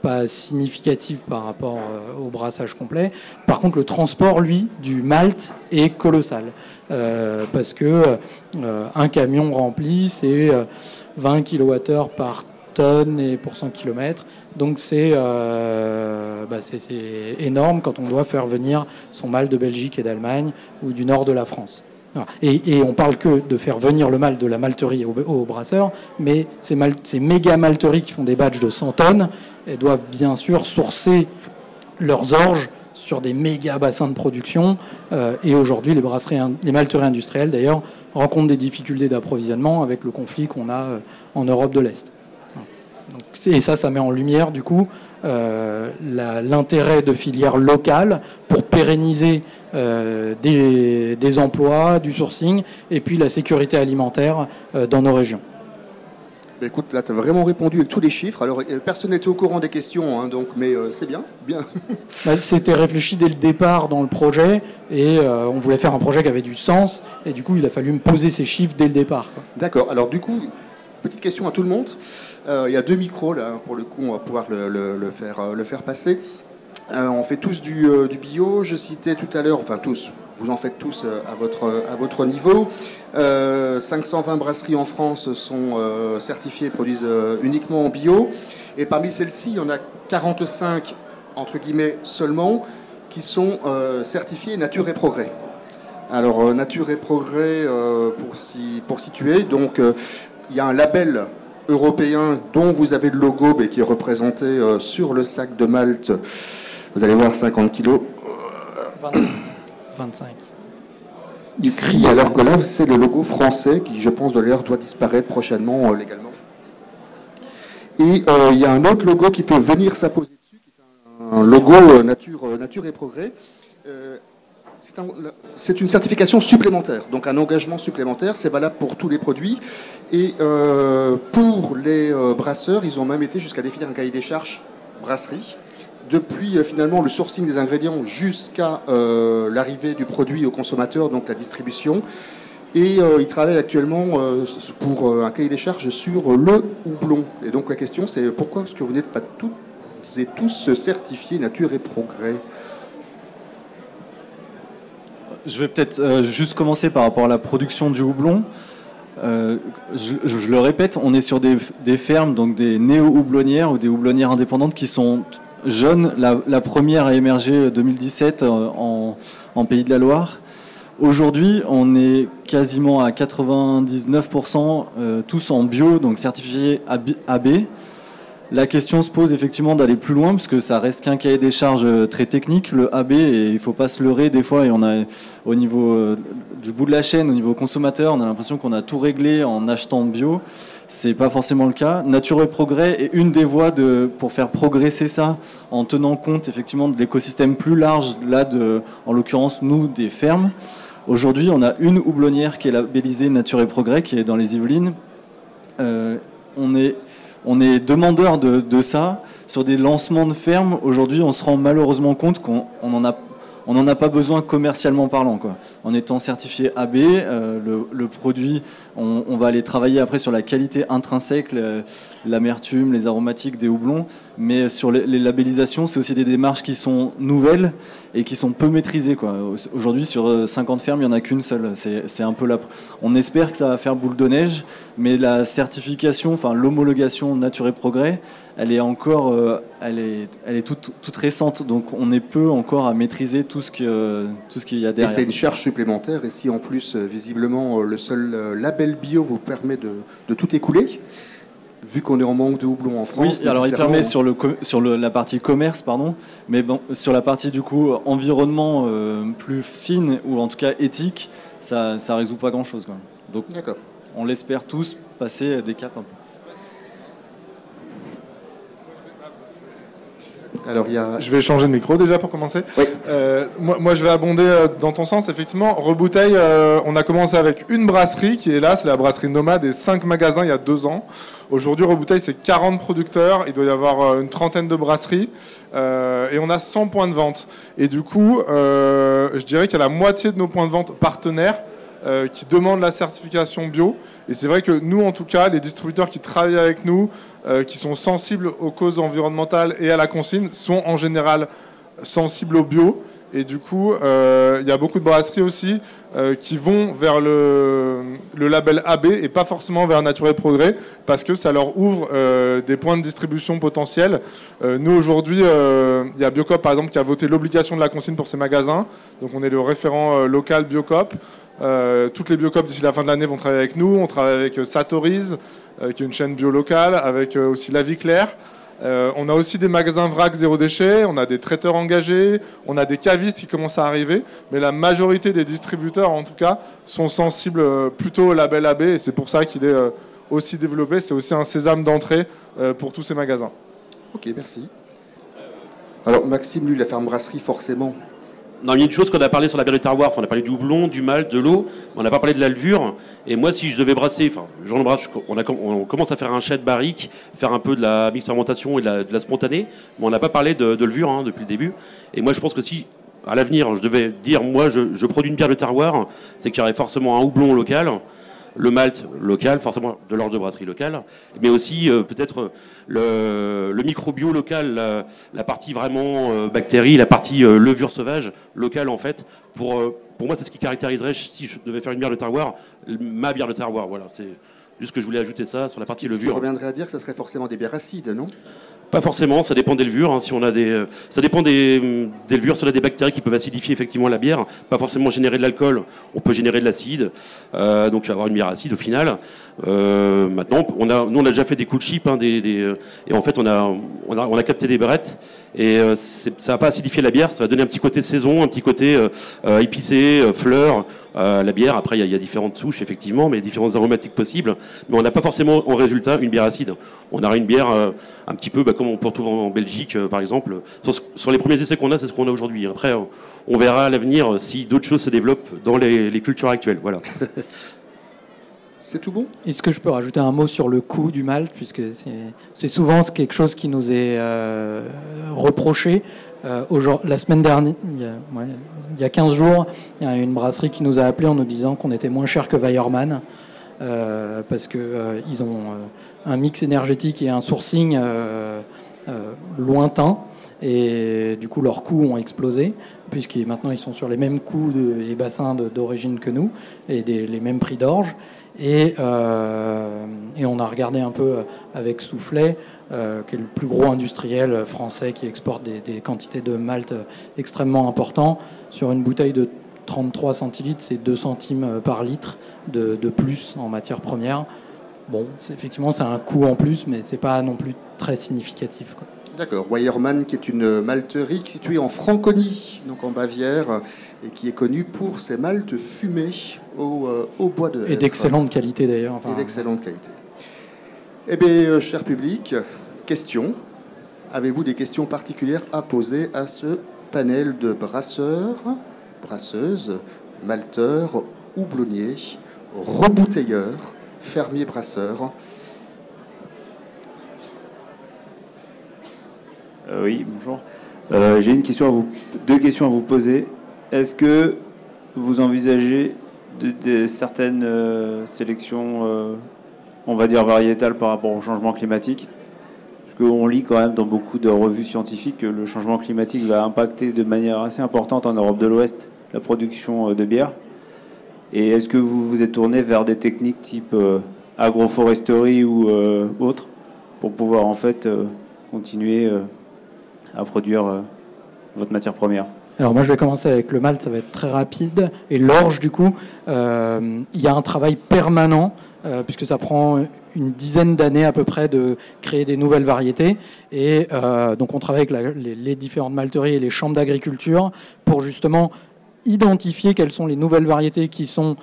pas significative par rapport au brassage complet. Par contre, le transport, lui, du malt est colossal. parce que un camion rempli, c'est 20 kWh par tonnes et pour 100 km. Donc euh, bah, c'est énorme quand on doit faire venir son mal de Belgique et d'Allemagne ou du nord de la France. Et, on parle que de faire venir le mal de la malterie au, brasseur, mais ces, ces, méga malteries qui font des badges de 100 tonnes, elles doivent bien sûr sourcer leurs orges sur des méga bassins de production. Euh, et aujourd'hui, les brasseries, les malteries industrielles, d'ailleurs, rencontrent des difficultés d'approvisionnement avec le conflit qu'on a euh, en Europe de l'Est et ça, ça met en lumière du coup euh, l'intérêt de filières locales pour pérenniser des, emplois, du sourcing et puis la sécurité alimentaire dans nos régions. Ben, écoute, là, tu as vraiment répondu avec tous les chiffres. Alors, personne n'était au courant des questions, hein, donc, mais c'est bien. bien. Bah, c'était réfléchi dès le départ dans le projet et on voulait faire un projet qui avait du sens. Et du coup, il a fallu me poser ces chiffres dès le départ. D'accord. Alors, du coup, petite question à tout le monde. Euh, il y a deux micros là, pour le coup, on va pouvoir le, faire, euh, le faire passer. Euh, on fait tous du, bio. Je citais tout à l'heure, enfin tous, vous en faites tous à, votre, à votre niveau. 520 brasseries en France sont certifiées, produisent uniquement en bio. Et parmi celles-ci, il y en a 45, entre guillemets, seulement, qui sont certifiées Nature et Progrès. Alors, Nature et Progrès, pour, situer, donc, il y a un label européen dont vous avez le logo mais qui est représenté euh, sur le sac de Malte. Vous allez voir 50 kilos. 25. Du cri, alors que là, c'est le logo français qui, je pense, de l'air doit disparaître prochainement euh, légalement. Et euh, il y a un autre logo qui peut venir s'apposer dessus, qui est un, logo nature, nature et progrès c'est une certification supplémentaire, donc un engagement supplémentaire, c'est valable pour tous les produits. Et euh, pour les euh, brasseurs, ils ont même été jusqu'à définir un cahier des charges brasserie. Depuis euh, finalement le sourcing des ingrédients jusqu'à l'arrivée du produit au consommateur, donc la distribution. Et ils travaillent actuellement pour un cahier des charges sur le houblon. Et donc la question c'est pourquoi est-ce que vous n'êtes pas toutes et tous certifiés Nature et Progrès? Je vais peut-être euh, juste commencer par rapport à la production du houblon. Euh, je, le répète, on est sur des, fermes, donc des néo-houblonnières ou des houblonnières indépendantes qui sont jeunes. La, première a émergé 2017 euh, en, Pays de la Loire. Aujourd'hui, on est quasiment à 99% tous en bio, donc certifiés AB. La question se pose effectivement d'aller plus loin, parce que ça reste qu'un cahier des charges euh, très technique, le AB, et il ne faut pas se leurrer des fois, et on a au niveau euh, du bout de la chaîne, au niveau consommateur, on a l'impression qu'on a tout réglé en achetant bio. C'est pas forcément le cas. Nature et progrès est une des voies de, pour faire progresser ça, en tenant compte effectivement de l'écosystème plus large, là, de, en l'occurrence, nous, des fermes. Aujourd'hui, on a une houblonnière qui est labellisée Nature et Progrès, qui est dans les Yvelines. Euh, on est on est demandeur de, ça. Sur des lancements de fermes, aujourd'hui, on se rend malheureusement compte qu'on en a on n'en a pas besoin commercialement parlant. Quoi. En étant certifié AB, euh, le, produit, on, va aller travailler après sur la qualité intrinsèque, l'amertume, les aromatiques des houblons. Mais sur les, labellisations, c'est aussi des démarches qui sont nouvelles et qui sont peu maîtrisées. Aujourd'hui, sur 50 euh, fermes, il n'y en a qu'une seule. C'est un peu la... On espère que ça va faire boule de neige, mais la certification, enfin l'homologation Nature et Progrès, elle est encore, euh, elle est, elle est toute, toute, récente, donc on est peu encore à maîtriser tout ce que, tout ce qu'il y a derrière. Et c'est une charge supplémentaire. Et si en plus, euh, visiblement, euh, le seul label bio vous permet de, de tout écouler, vu qu'on est en manque de houblon en France. Oui, alors il permet sur, le, sur le, la partie commerce, pardon, mais bon, sur la partie du coup environnement plus fine ou en tout cas éthique, ça, ça résout pas grand chose. Quoi. Donc, on l'espère tous passer des caps un peu. Alors, Je vais changer de micro déjà pour commencer. Euh, moi, je vais abonder euh, dans ton sens. Effectivement, Rebouteille, euh, on a commencé avec une brasserie qui est là, c'est la brasserie Nomade, et cinq magasins il y a deux ans. Aujourd'hui, Rebouteille, c'est 40 producteurs. Il doit y avoir une trentaine de brasseries. et on a 100 points de vente. Et du coup, je dirais qu'il y a la moitié de nos points de vente partenaires qui demandent la certification bio. Et c'est vrai que nous, en tout cas, les distributeurs qui travaillent avec nous, qui sont sensibles aux causes environnementales et à la consigne, sont en général sensibles au bio. Et du coup, euh, il y a beaucoup de brasseries aussi euh, qui vont vers le, label AB et pas forcément vers Nature et Progrès parce que ça leur ouvre euh, des points de distribution potentiels. nous, aujourd'hui, il y a Biocop, par exemple, qui a voté l'obligation de la consigne pour ses magasins. Donc, on est le référent local Biocop. Toutes les Biocop d'ici la fin de l'année vont travailler avec nous. On travaille avec Satoriz, qui est une chaîne bio locale, avec aussi La Vie Claire. Euh, on a aussi des magasins vrac zéro déchet, on a des traiteurs engagés, on a des cavistes qui commencent à arriver, mais la majorité des distributeurs, en tout cas, sont sensibles euh, plutôt au label AB et c'est pour ça qu'il est euh, aussi développé. C'est aussi un sésame d'entrée pour tous ces magasins. Ok, merci. Alors Maxime, lui, la ferme brasserie, forcément, non, il y a une chose qu'on a parlé sur la bière de terroir, on a parlé du houblon, du malt, de l'eau, on n'a pas parlé de la levure. Et moi, si je devais brasser, enfin, Jean Brasse, on, commence à faire un chat de barrique, faire un peu de la mix fermentation et de la, spontanée, mais on n'a pas parlé de, levure hein, depuis le début. Et moi, je pense que si, à l'avenir, je devais dire, moi, je, je produis une bière de terroir, c'est qu'il y aurait forcément un houblon local, le malt local, forcément de l'ordre de brasserie locale, mais aussi euh, peut-être le, le, microbio local, la, partie vraiment euh, bactéries, la partie euh, levure sauvage locale en fait. Pour, pour moi, c'est ce qui caractériserait, si je devais faire une bière de terroir, ma bière de terroir. Voilà, c'est juste que je voulais ajouter ça sur la partie levure. Qui reviendrait à dire que ce serait forcément des bières acides, non? Pas forcément, ça dépend des levures. Hein. si on a des, euh, ça dépend des, des, levures. Si on a des bactéries qui peuvent acidifier effectivement la bière, pas forcément générer de l'alcool, on peut générer de l'acide. Euh, donc avoir une bière acide au final. Euh, maintenant, on a, nous on a déjà fait des coups de chip, hein, des, et en fait on a, on a, on a capté des brettes et euh, ça va pas acidifier la bière, ça va donner un petit côté saison, un petit côté euh, euh, épicé, fleur. la bière, après, il y, a différentes souches, effectivement, mais différentes aromatiques possibles. Mais on n'a pas forcément en résultat une bière acide. On aura une bière un petit peu bah, comme on peut retrouver en Belgique, par exemple. Sur, les premiers essais qu'on a, c'est ce qu'on a aujourd'hui. Après, on verra à l'avenir si d'autres choses se développent dans les, les cultures actuelles. Voilà. C'est tout bon? Est-ce que je peux rajouter un mot sur le coût du malt, puisque c'est souvent quelque chose qui nous est euh, reproché. Euh, la semaine dernière, il y, a, 15 jours, il y a une brasserie qui nous a appelé en nous disant qu'on était moins cher que Weiermann, euh, parce qu'ils ont un mix énergétique et un sourcing lointain. Et du coup, leurs coûts ont explosé, puisque maintenant ils sont sur les mêmes coûts et bassins d'origine que nous, et les mêmes prix d'orge. Euh, et, on a regardé un peu avec Soufflet, euh, qui est le plus gros industriel français qui exporte des, quantités de malt extrêmement importantes. Sur une bouteille de 33 centilitres, c'est 2 centimes par litre de, plus en matière première. Bon, effectivement, c'est un coût en plus, mais c'est pas non plus très significatif. D'accord. Weyermann, qui est une malterie située en Franconie, donc en Bavière, et qui est connue pour ses maltes fumées au, euh, bois de Et d'excellente qualité d'ailleurs. et d'excellente qualité. Eh bien, euh, cher public, questions. Avez-vous des questions particulières à poser à ce panel de brasseurs, brasseuses, malteurs, houblonniers, rebouteilleurs, fermiers brasseurs euh, Oui, bonjour. J'ai une question à vous, deux questions à vous poser. Est-ce que vous envisagez certaines euh, sélections, euh, on va dire variétales par rapport au changement climatique? Parce qu'on lit quand même dans beaucoup de revues scientifiques que le changement climatique va impacter de manière assez importante en Europe de l'Ouest la production euh, de bière. Et est-ce que vous vous êtes tourné vers des techniques type agroforesterie ou autres pour pouvoir en fait continuer à produire votre matière première alors moi je vais commencer avec le malt, ça va être très rapide. Et l'orge du coup, euh, il y a un travail permanent, euh, puisque ça prend une dizaine d'années à peu près de créer des nouvelles variétés. Et euh, donc on travaille avec les, différentes malteries et les chambres d'agriculture pour justement identifier quelles sont les nouvelles variétés qui sont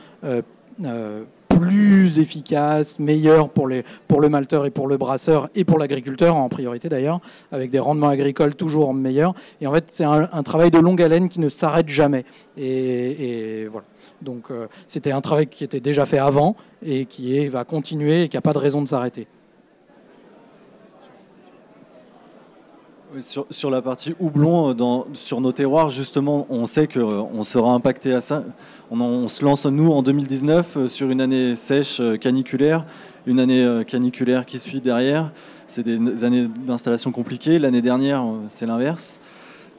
plus efficace, meilleur pour, les, pour le malteur et pour le brasseur et pour l'agriculteur en priorité d'ailleurs, avec des rendements agricoles toujours meilleurs. Et en fait, c'est un, travail de longue haleine qui ne s'arrête jamais. Et, voilà. Donc euh, c'était un travail qui était déjà fait avant et qui va continuer et qui n'a pas de raison de s'arrêter. Sur, la partie houblon, euh, sur nos terroirs, justement, on sait qu'on sera impacté à ça. On, se lance, nous, en 2019, euh, sur une année sèche caniculaire, une année caniculaire qui suit derrière. C'est des années d'installation compliquées. L'année dernière, c'est l'inverse.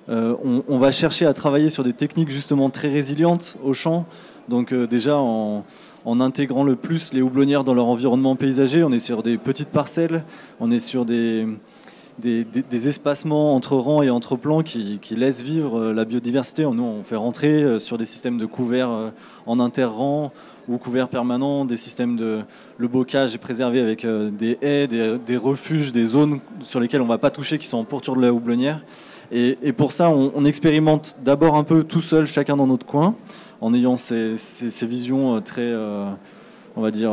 on, va chercher à travailler sur des techniques justement très résilientes au champ. Donc déjà en, intégrant le plus les houblonnières dans leur environnement paysager, on est sur des petites parcelles, on est sur des, des, espacements entre rangs et entre plans qui, laissent vivre euh, la biodiversité. Nous, on fait rentrer euh, sur des systèmes de couverts euh, en inter-rang ou couverts permanents, des systèmes de. Le bocage est préservé avec des haies, des, refuges, des zones sur lesquelles on ne va pas toucher qui sont en pourtour de la houblonnière. Et, pour ça, on, expérimente d'abord un peu tout seul, chacun dans notre coin, en ayant ces visions très, on va dire,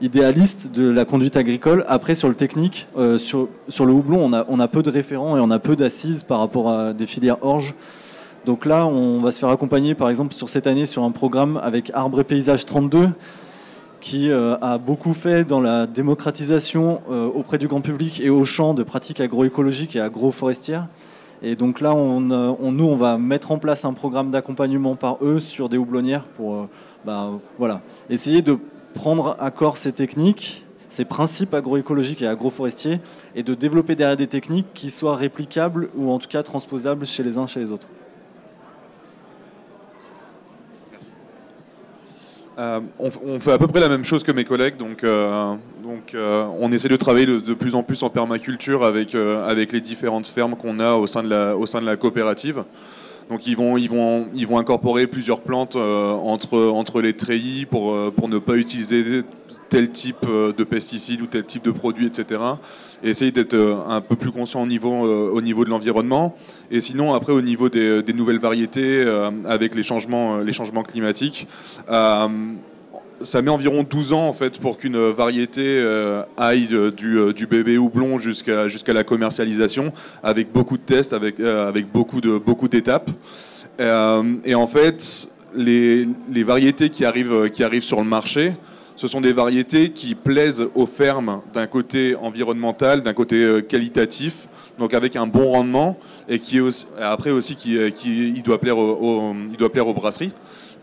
idéaliste de la conduite agricole. Après, sur le technique, euh, sur, sur, le houblon, on a, on a peu de référents et on a peu d'assises par rapport à des filières orge. Donc là, on va se faire accompagner, par exemple, sur cette année, sur un programme avec Arbre et Paysage 32, qui euh, a beaucoup fait dans la démocratisation euh, auprès du grand public et au champ de pratiques agroécologiques et agroforestières. Et donc là, on, nous, on va mettre en place un programme d'accompagnement par eux sur des houblonnières pour bah, voilà, essayer de prendre à corps ces techniques, ces principes agroécologiques et agroforestiers, et de développer derrière des techniques qui soient réplicables ou en tout cas transposables chez les uns chez les autres. Euh, on, fait à peu près la même chose que mes collègues, donc, euh, euh, on essaie de travailler de, plus en plus en permaculture avec, les différentes fermes qu'on a au sein de la coopérative. Donc ils vont, ils vont, ils vont incorporer plusieurs plantes euh, entre, entre les treillis pour, euh, pour ne pas utiliser tel type euh, de pesticides ou tel type de produits, etc. Et essayer d'être un peu plus conscient au niveau, au niveau de l'environnement. Et sinon, après, au niveau des, des nouvelles variétés, avec les changements, les changements climatiques, ça met environ 12 ans en fait pour qu'une variété euh, aille du, euh, du, bébé houblon jusqu'à jusqu'à la commercialisation, avec beaucoup de tests, avec, euh, avec beaucoup de beaucoup d'étapes. et en fait, les, les, variétés qui arrivent, qui arrivent sur le marché, ce sont des variétés qui plaisent aux fermes d'un côté environnemental, d'un côté qualitatif, donc avec un bon rendement, et qui après aussi qui, qui il doit plaire il doit plaire aux brasseries.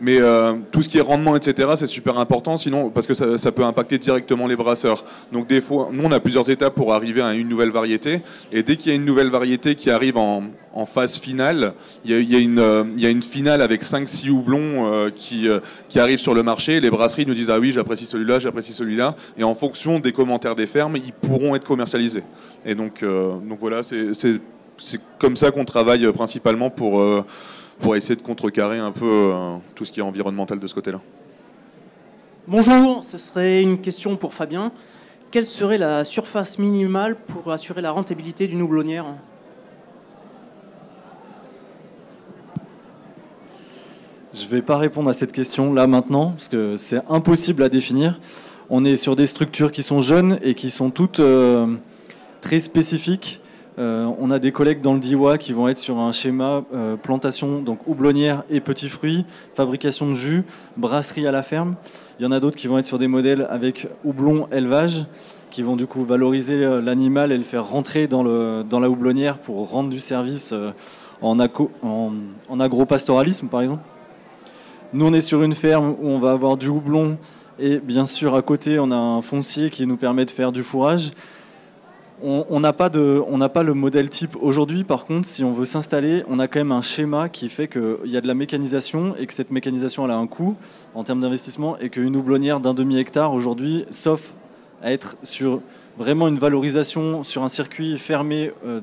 Mais euh, tout ce qui est rendement, etc., c'est super important, sinon parce que ça, peut impacter directement les brasseurs. Donc des fois, nous on a plusieurs étapes pour arriver à une nouvelle variété, et dès qu'il y a une nouvelle variété qui arrive en, phase finale, il y, a, une, euh, il une finale avec 5-6 houblons euh, qui, qui arrivent sur le marché. Les brasseries nous disent ah oui j'apprécie celui-là, j'apprécie celui-là, et en fonction des commentaires des fermes, ils pourront être commercialisés. Et donc, donc voilà, c'est comme ça qu'on travaille principalement pour pour essayer de contrecarrer un peu euh, tout ce qui est environnemental de ce côté-là. Bonjour, ce serait une question pour Fabien. Quelle serait la surface minimale pour assurer la rentabilité d'une houblonnière? Je ne vais pas répondre à cette question là maintenant, parce que c'est impossible à définir. On est sur des structures qui sont jeunes et qui sont toutes euh, très spécifiques. Euh, on a des collègues dans le DIWA qui vont être sur un schéma euh, plantation, donc houblonnière et petits fruits, fabrication de jus, brasserie à la ferme. Il y en a d'autres qui vont être sur des modèles avec houblon élevage, qui vont du coup valoriser euh, l'animal et le faire rentrer dans, la houblonnière pour rendre du service en, en agro-pastoralisme par exemple. Nous on est sur une ferme où on va avoir du houblon et bien sûr à côté on a un foncier qui nous permet de faire du fourrage on n'a pas, pas, le modèle type aujourd'hui. Par contre, si on veut s'installer, on a quand même un schéma qui fait qu'il y a de la mécanisation et que cette mécanisation a un coût en termes d'investissement et qu'une houblonnière d'un demi-hectare aujourd'hui, sauf à être sur vraiment une valorisation sur un circuit fermé euh,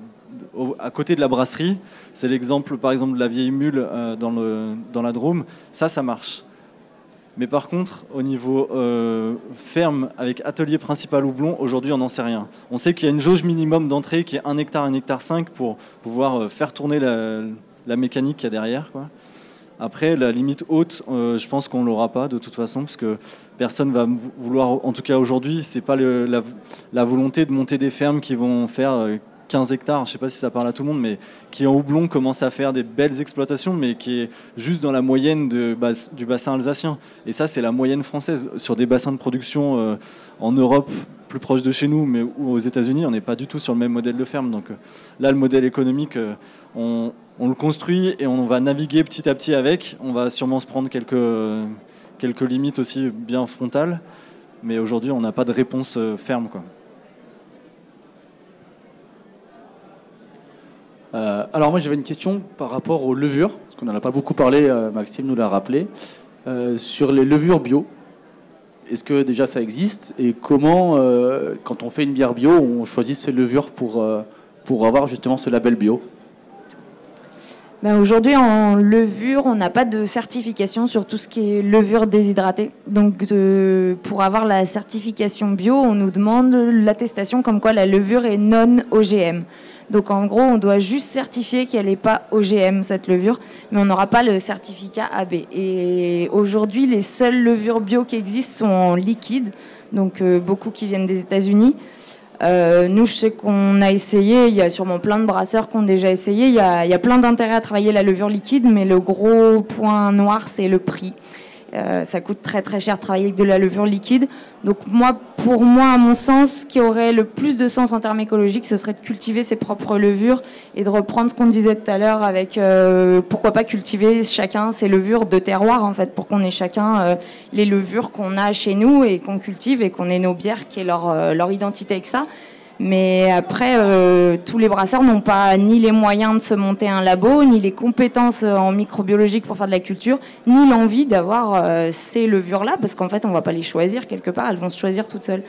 à côté de la brasserie, c'est l'exemple par exemple de la vieille mule euh, dans, dans la Drôme, ça, ça marche. Mais par contre, au niveau euh, ferme avec atelier principal ou blond, aujourd'hui on n'en sait rien. On sait qu'il y a une jauge minimum d'entrée qui est 1 hectare, 1 hectare 5 pour pouvoir euh, faire tourner la, mécanique qu'il y a derrière. Après, la limite haute, euh, je pense qu'on ne l'aura pas de toute façon, parce que personne va vouloir, en tout cas aujourd'hui, c'est pas la, la, volonté de monter des fermes qui vont faire 15 hectares, je ne sais pas si ça parle à tout le monde, mais qui en houblon commence à faire des belles exploitations, mais qui est juste dans la moyenne du bassin alsacien. Et ça, c'est la moyenne française. Sur des bassins de production euh, en Europe plus proche de chez nous, mais aux États-Unis, on n'est pas du tout sur le même modèle de ferme. Donc là, le modèle économique, on, on, le construit et on va naviguer petit à petit avec. On va sûrement se prendre quelques, limites aussi bien frontales, mais aujourd'hui, on n'a pas de réponse ferme. Euh, alors moi j'avais une question par rapport aux levures, parce qu'on n'en a pas beaucoup parlé, euh, Maxime nous l'a rappelé, euh, sur les levures bio. Est-ce que déjà ça existe et comment, quand on fait une bière bio, on choisit ces levures pour, pour avoir justement ce label bio? Ben Aujourd'hui, en levure, on n'a pas de certification sur tout ce qui est levure déshydratée. Donc, pour avoir la certification bio, on nous demande l'attestation comme quoi la levure est non OGM. Donc en gros, on doit juste certifier qu'elle n'est pas OGM, cette levure, mais on n'aura pas le certificat AB. Et aujourd'hui, les seules levures bio qui existent sont en liquide, donc euh, beaucoup qui viennent des États-Unis. Euh, nous, je sais qu'on a essayé, il y a sûrement plein de brasseurs qui ont déjà essayé, il y a, il y a plein d'intérêt à travailler la levure liquide, mais le gros point noir, c'est le prix. Euh, ça coûte très très cher de travailler avec de la levure liquide. Donc moi, pour moi, à mon sens, ce qui aurait le plus de sens en termes écologiques, ce serait de cultiver ses propres levures et de reprendre ce qu'on disait tout à l'heure avec euh, pourquoi pas cultiver chacun ses levures de terroir en fait, pour qu'on ait chacun euh, les levures qu'on a chez nous et qu'on cultive et qu'on ait nos bières qui aient leur, leur identité avec ça. Mais après, euh, tous les brasseurs n'ont pas ni les moyens de se monter un labo, ni les compétences euh, en microbiologique pour faire de la culture, ni l'envie d'avoir euh, ces levures-là, parce qu'en fait, on ne va pas les choisir quelque part, elles vont se choisir toutes seules.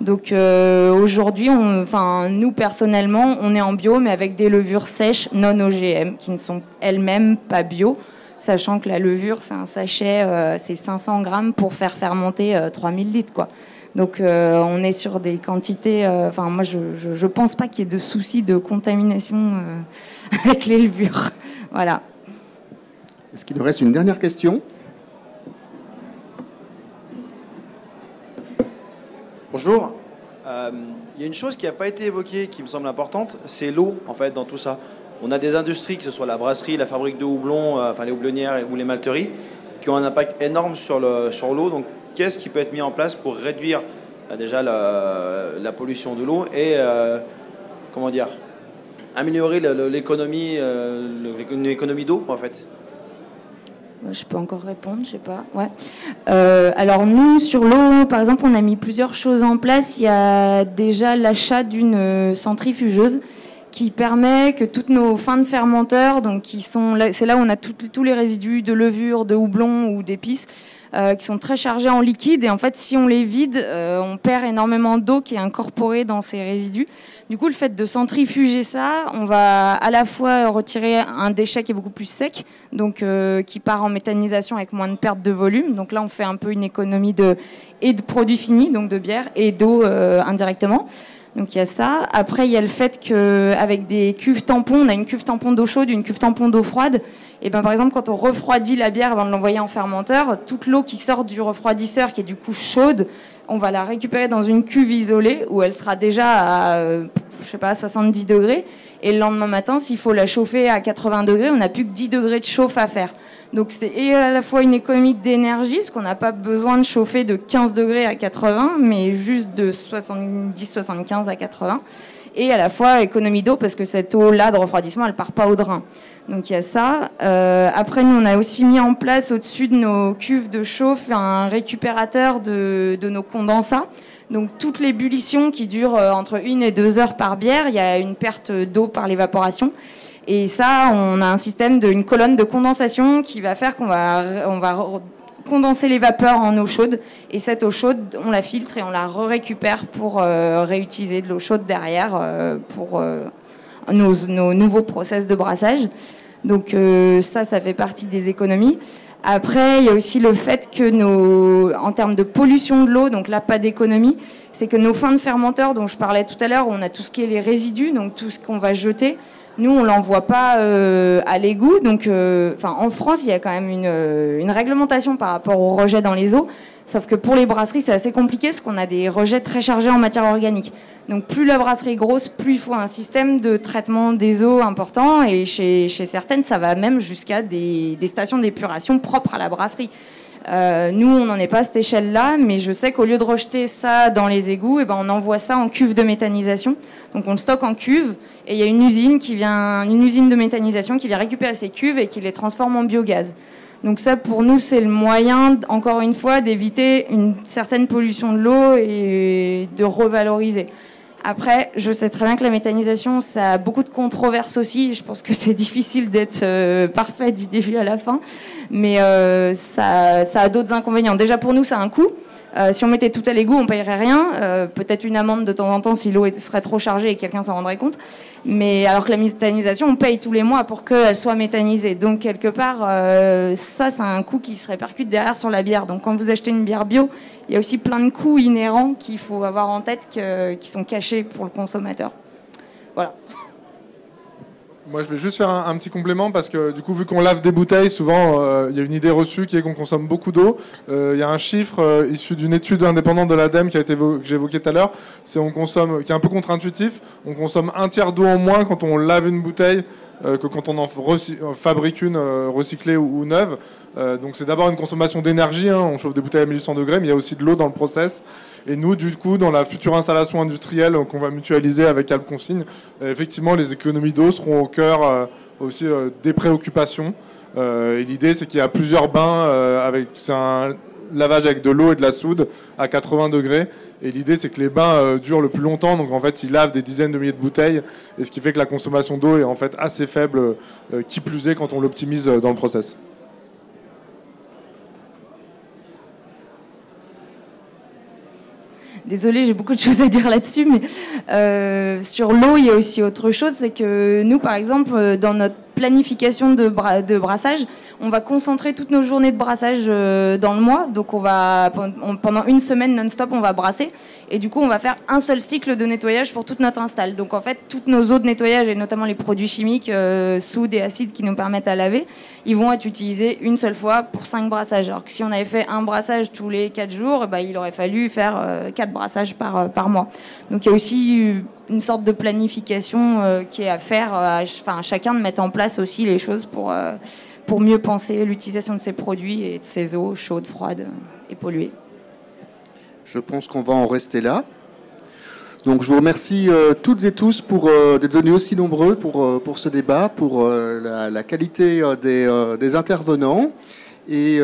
Donc aujourd'hui, nous personnellement, on est en bio, mais avec des levures sèches non OGM, qui ne sont elles-mêmes pas bio, sachant que la levure, c'est un sachet, c'est 500 grammes pour faire fermenter 3000 litres, quoi. Donc euh, on est sur des quantités. Euh, enfin, moi, je ne pense pas qu'il y ait de soucis de contamination euh, avec les levures. voilà. Est-ce qu'il nous reste une dernière question? Bonjour. Il y a une chose qui n'a pas été évoquée, qui me semble importante, c'est l'eau, en fait, dans tout ça. On a des industries, que ce soit la brasserie, la fabrique de houblon, enfin les houblonnières ou les malteries, qui ont un impact énorme sur l'eau. Sur donc qu'est-ce qui peut être mis en place pour réduire euh, déjà la, pollution de l'eau et euh, comment dire améliorer l'économie euh, l'économie d'eau en fait? Je peux encore répondre, je sais pas. Ouais. alors nous, sur l'eau, par exemple, on a mis plusieurs choses en place. Il y a déjà l'achat d'une centrifugeuse qui permet que toutes nos fins de fermenteurs, donc qui sont, c'est là où on a tous les résidus de levure, de houblon ou d'épices, euh, qui sont très chargés en liquide. Et en fait, si on les vide, euh, on perd énormément d'eau qui est incorporée dans ces résidus. Du coup, le fait de centrifuger ça, on va à la fois retirer un déchet qui est beaucoup plus sec, donc euh, qui part en méthanisation avec moins de perte de volume. Donc là, on fait un peu une économie de et de produits finis, donc de bière, et d'eau indirectement. Donc il y a ça. Après, il y a le fait qu'avec des cuves tampons, on a une cuve tampon d'eau chaude, une cuve tampon d'eau froide. Et ben par exemple, quand on refroidit la bière avant de l'envoyer en fermenteur, toute l'eau qui sort du refroidisseur, qui est du coup chaude, on va la récupérer dans une cuve isolée où elle sera déjà à, je sais pas, 70 degrés. Et le lendemain matin, s'il faut la chauffer à 80 degrés, on n'a plus que 10 degrés de chauffe à faire. Donc c'est à la fois une économie d'énergie, parce qu'on n'a pas besoin de chauffer de 15 degrés à 80, mais juste de 70-75 à 80. Et à la fois économie d'eau, parce que cette eau-là de refroidissement, elle part pas au drain. Donc il y a ça. Euh, après, nous, on a aussi mis en place au-dessus de nos cuves de chauffe un récupérateur de, de nos condensats. Donc toute l'ébullition qui dure euh, entre une et deux heures par bière, il y a une perte d'eau par l'évaporation. Et ça, on a un système d'une colonne de condensation qui va faire qu'on va, on va condenser les vapeurs en eau chaude. Et cette eau chaude, on la filtre et on la récupère pour euh, réutiliser de l'eau chaude derrière euh, pour nos, nos, nouveaux process de brassage. Donc ça, ça fait partie des économies. Après, il y a aussi le fait que nos, en termes de pollution de l'eau, donc là pas d'économie, c'est que nos fins de fermenteurs dont je parlais tout à l'heure, on a tout ce qui est les résidus, donc tout ce qu'on va jeter. Nous, on l'envoie pas euh, à l'égout. Donc, euh, enfin, en France, il y a quand même une, euh, une, réglementation par rapport aux rejets dans les eaux. Sauf que pour les brasseries, c'est assez compliqué parce qu'on a des rejets très chargés en matière organique. Donc, plus la brasserie est grosse, plus il faut un système de traitement des eaux important. Et chez, certaines, ça va même jusqu'à des, stations d'épuration propres à la brasserie. nous, on n'en est pas à cette échelle-là, mais je sais qu'au lieu de rejeter ça dans les égouts, eh ben, on envoie ça en cuve de méthanisation. Donc on le stocke en cuve, et il y a une usine, qui vient, une usine de méthanisation qui vient récupérer ces cuves et qui les transforme en biogaz. Donc ça, pour nous, c'est le moyen, encore une fois, d'éviter une certaine pollution de l'eau et de revaloriser. Après, je sais très bien que la méthanisation, ça a beaucoup de controverses aussi. Je pense que c'est difficile d'être euh, parfait du début à la fin. Mais euh, ça, ça, a d'autres inconvénients. Déjà, pour nous, ça a un coût. Euh, si on mettait tout à l'égout, on payerait rien. Euh, peut-être une amende de temps en temps si l'eau serait trop chargée et quelqu'un s'en rendrait compte. Mais alors que la méthanisation, on paye tous les mois pour qu'elle soit méthanisée. Donc quelque part, euh, ça, c'est un coût qui se répercute derrière sur la bière. Donc quand vous achetez une bière bio, il y a aussi plein de coûts inhérents qu'il faut avoir en tête qui sont cachés pour le consommateur. Voilà. Moi, je vais juste faire un, petit complément parce que du coup, vu qu'on lave des bouteilles, souvent, euh, il y a une idée reçue qui est qu'on consomme beaucoup d'eau. Euh, il y a un chiffre euh, issu d'une étude indépendante de l'ADEME qui a été que évoqué tout à l'heure, c'est on consomme, qui est un peu contre-intuitif. On consomme un tiers d'eau en moins quand on lave une bouteille que quand on en fabrique une recyclée ou, neuve. donc, c'est d'abord une consommation d'énergie. Hein. On chauffe des bouteilles à 1800 degrés, mais il y a aussi de l'eau dans le process. Et nous, du coup, dans la future installation industrielle qu'on va mutualiser avec Alpconsigne, euh, effectivement, les économies d'eau seront au cœur euh, aussi euh, des préoccupations. et l'idée, c'est qu'il y a plusieurs bains avec un lavage avec de l'eau et de la soude à 80 degrés. Et l'idée, c'est que les bains durent le plus longtemps. Donc, en fait, ils lavent des dizaines de milliers de bouteilles. Et ce qui fait que la consommation d'eau est en fait assez faible, qui plus est quand on l'optimise dans le process. Désolée, j'ai beaucoup de choses à dire là-dessus, mais euh, sur l'eau, il y a aussi autre chose, c'est que nous, par exemple, euh, dans notre planification de, brassage, on va concentrer toutes nos journées de brassage euh, dans le mois. Donc on va pendant une semaine non-stop, on va brasser et du coup on va faire un seul cycle de nettoyage pour toute notre install. Donc en fait, toutes nos eaux de nettoyage et notamment les produits chimiques, euh, et acides qui nous permettent à laver, ils vont être utilisés une seule fois pour cinq brassages. Alors que si on avait fait un brassage tous les quatre jours, bah, il aurait fallu faire euh, quatre brassages par, par mois. Donc il y a aussi une sorte de planification euh, qui est à faire, euh, enfin, chacun de mettre en place aussi les choses pour, euh, pour mieux penser l'utilisation de ces produits et de ces eaux chaudes, froides et polluées. Je pense qu'on va en rester là. Donc je vous remercie toutes et tous pour d'être venus aussi nombreux pour, pour ce débat, pour la, qualité des, intervenants et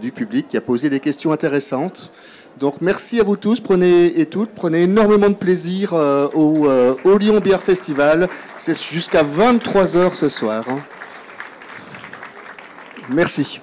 du public qui a posé des questions intéressantes. Donc merci à vous tous, prenez et toutes, prenez énormément de plaisir euh, au, euh, au, Lyon Beer Festival. C'est jusqu'à 23h ce soir. Hein. Merci.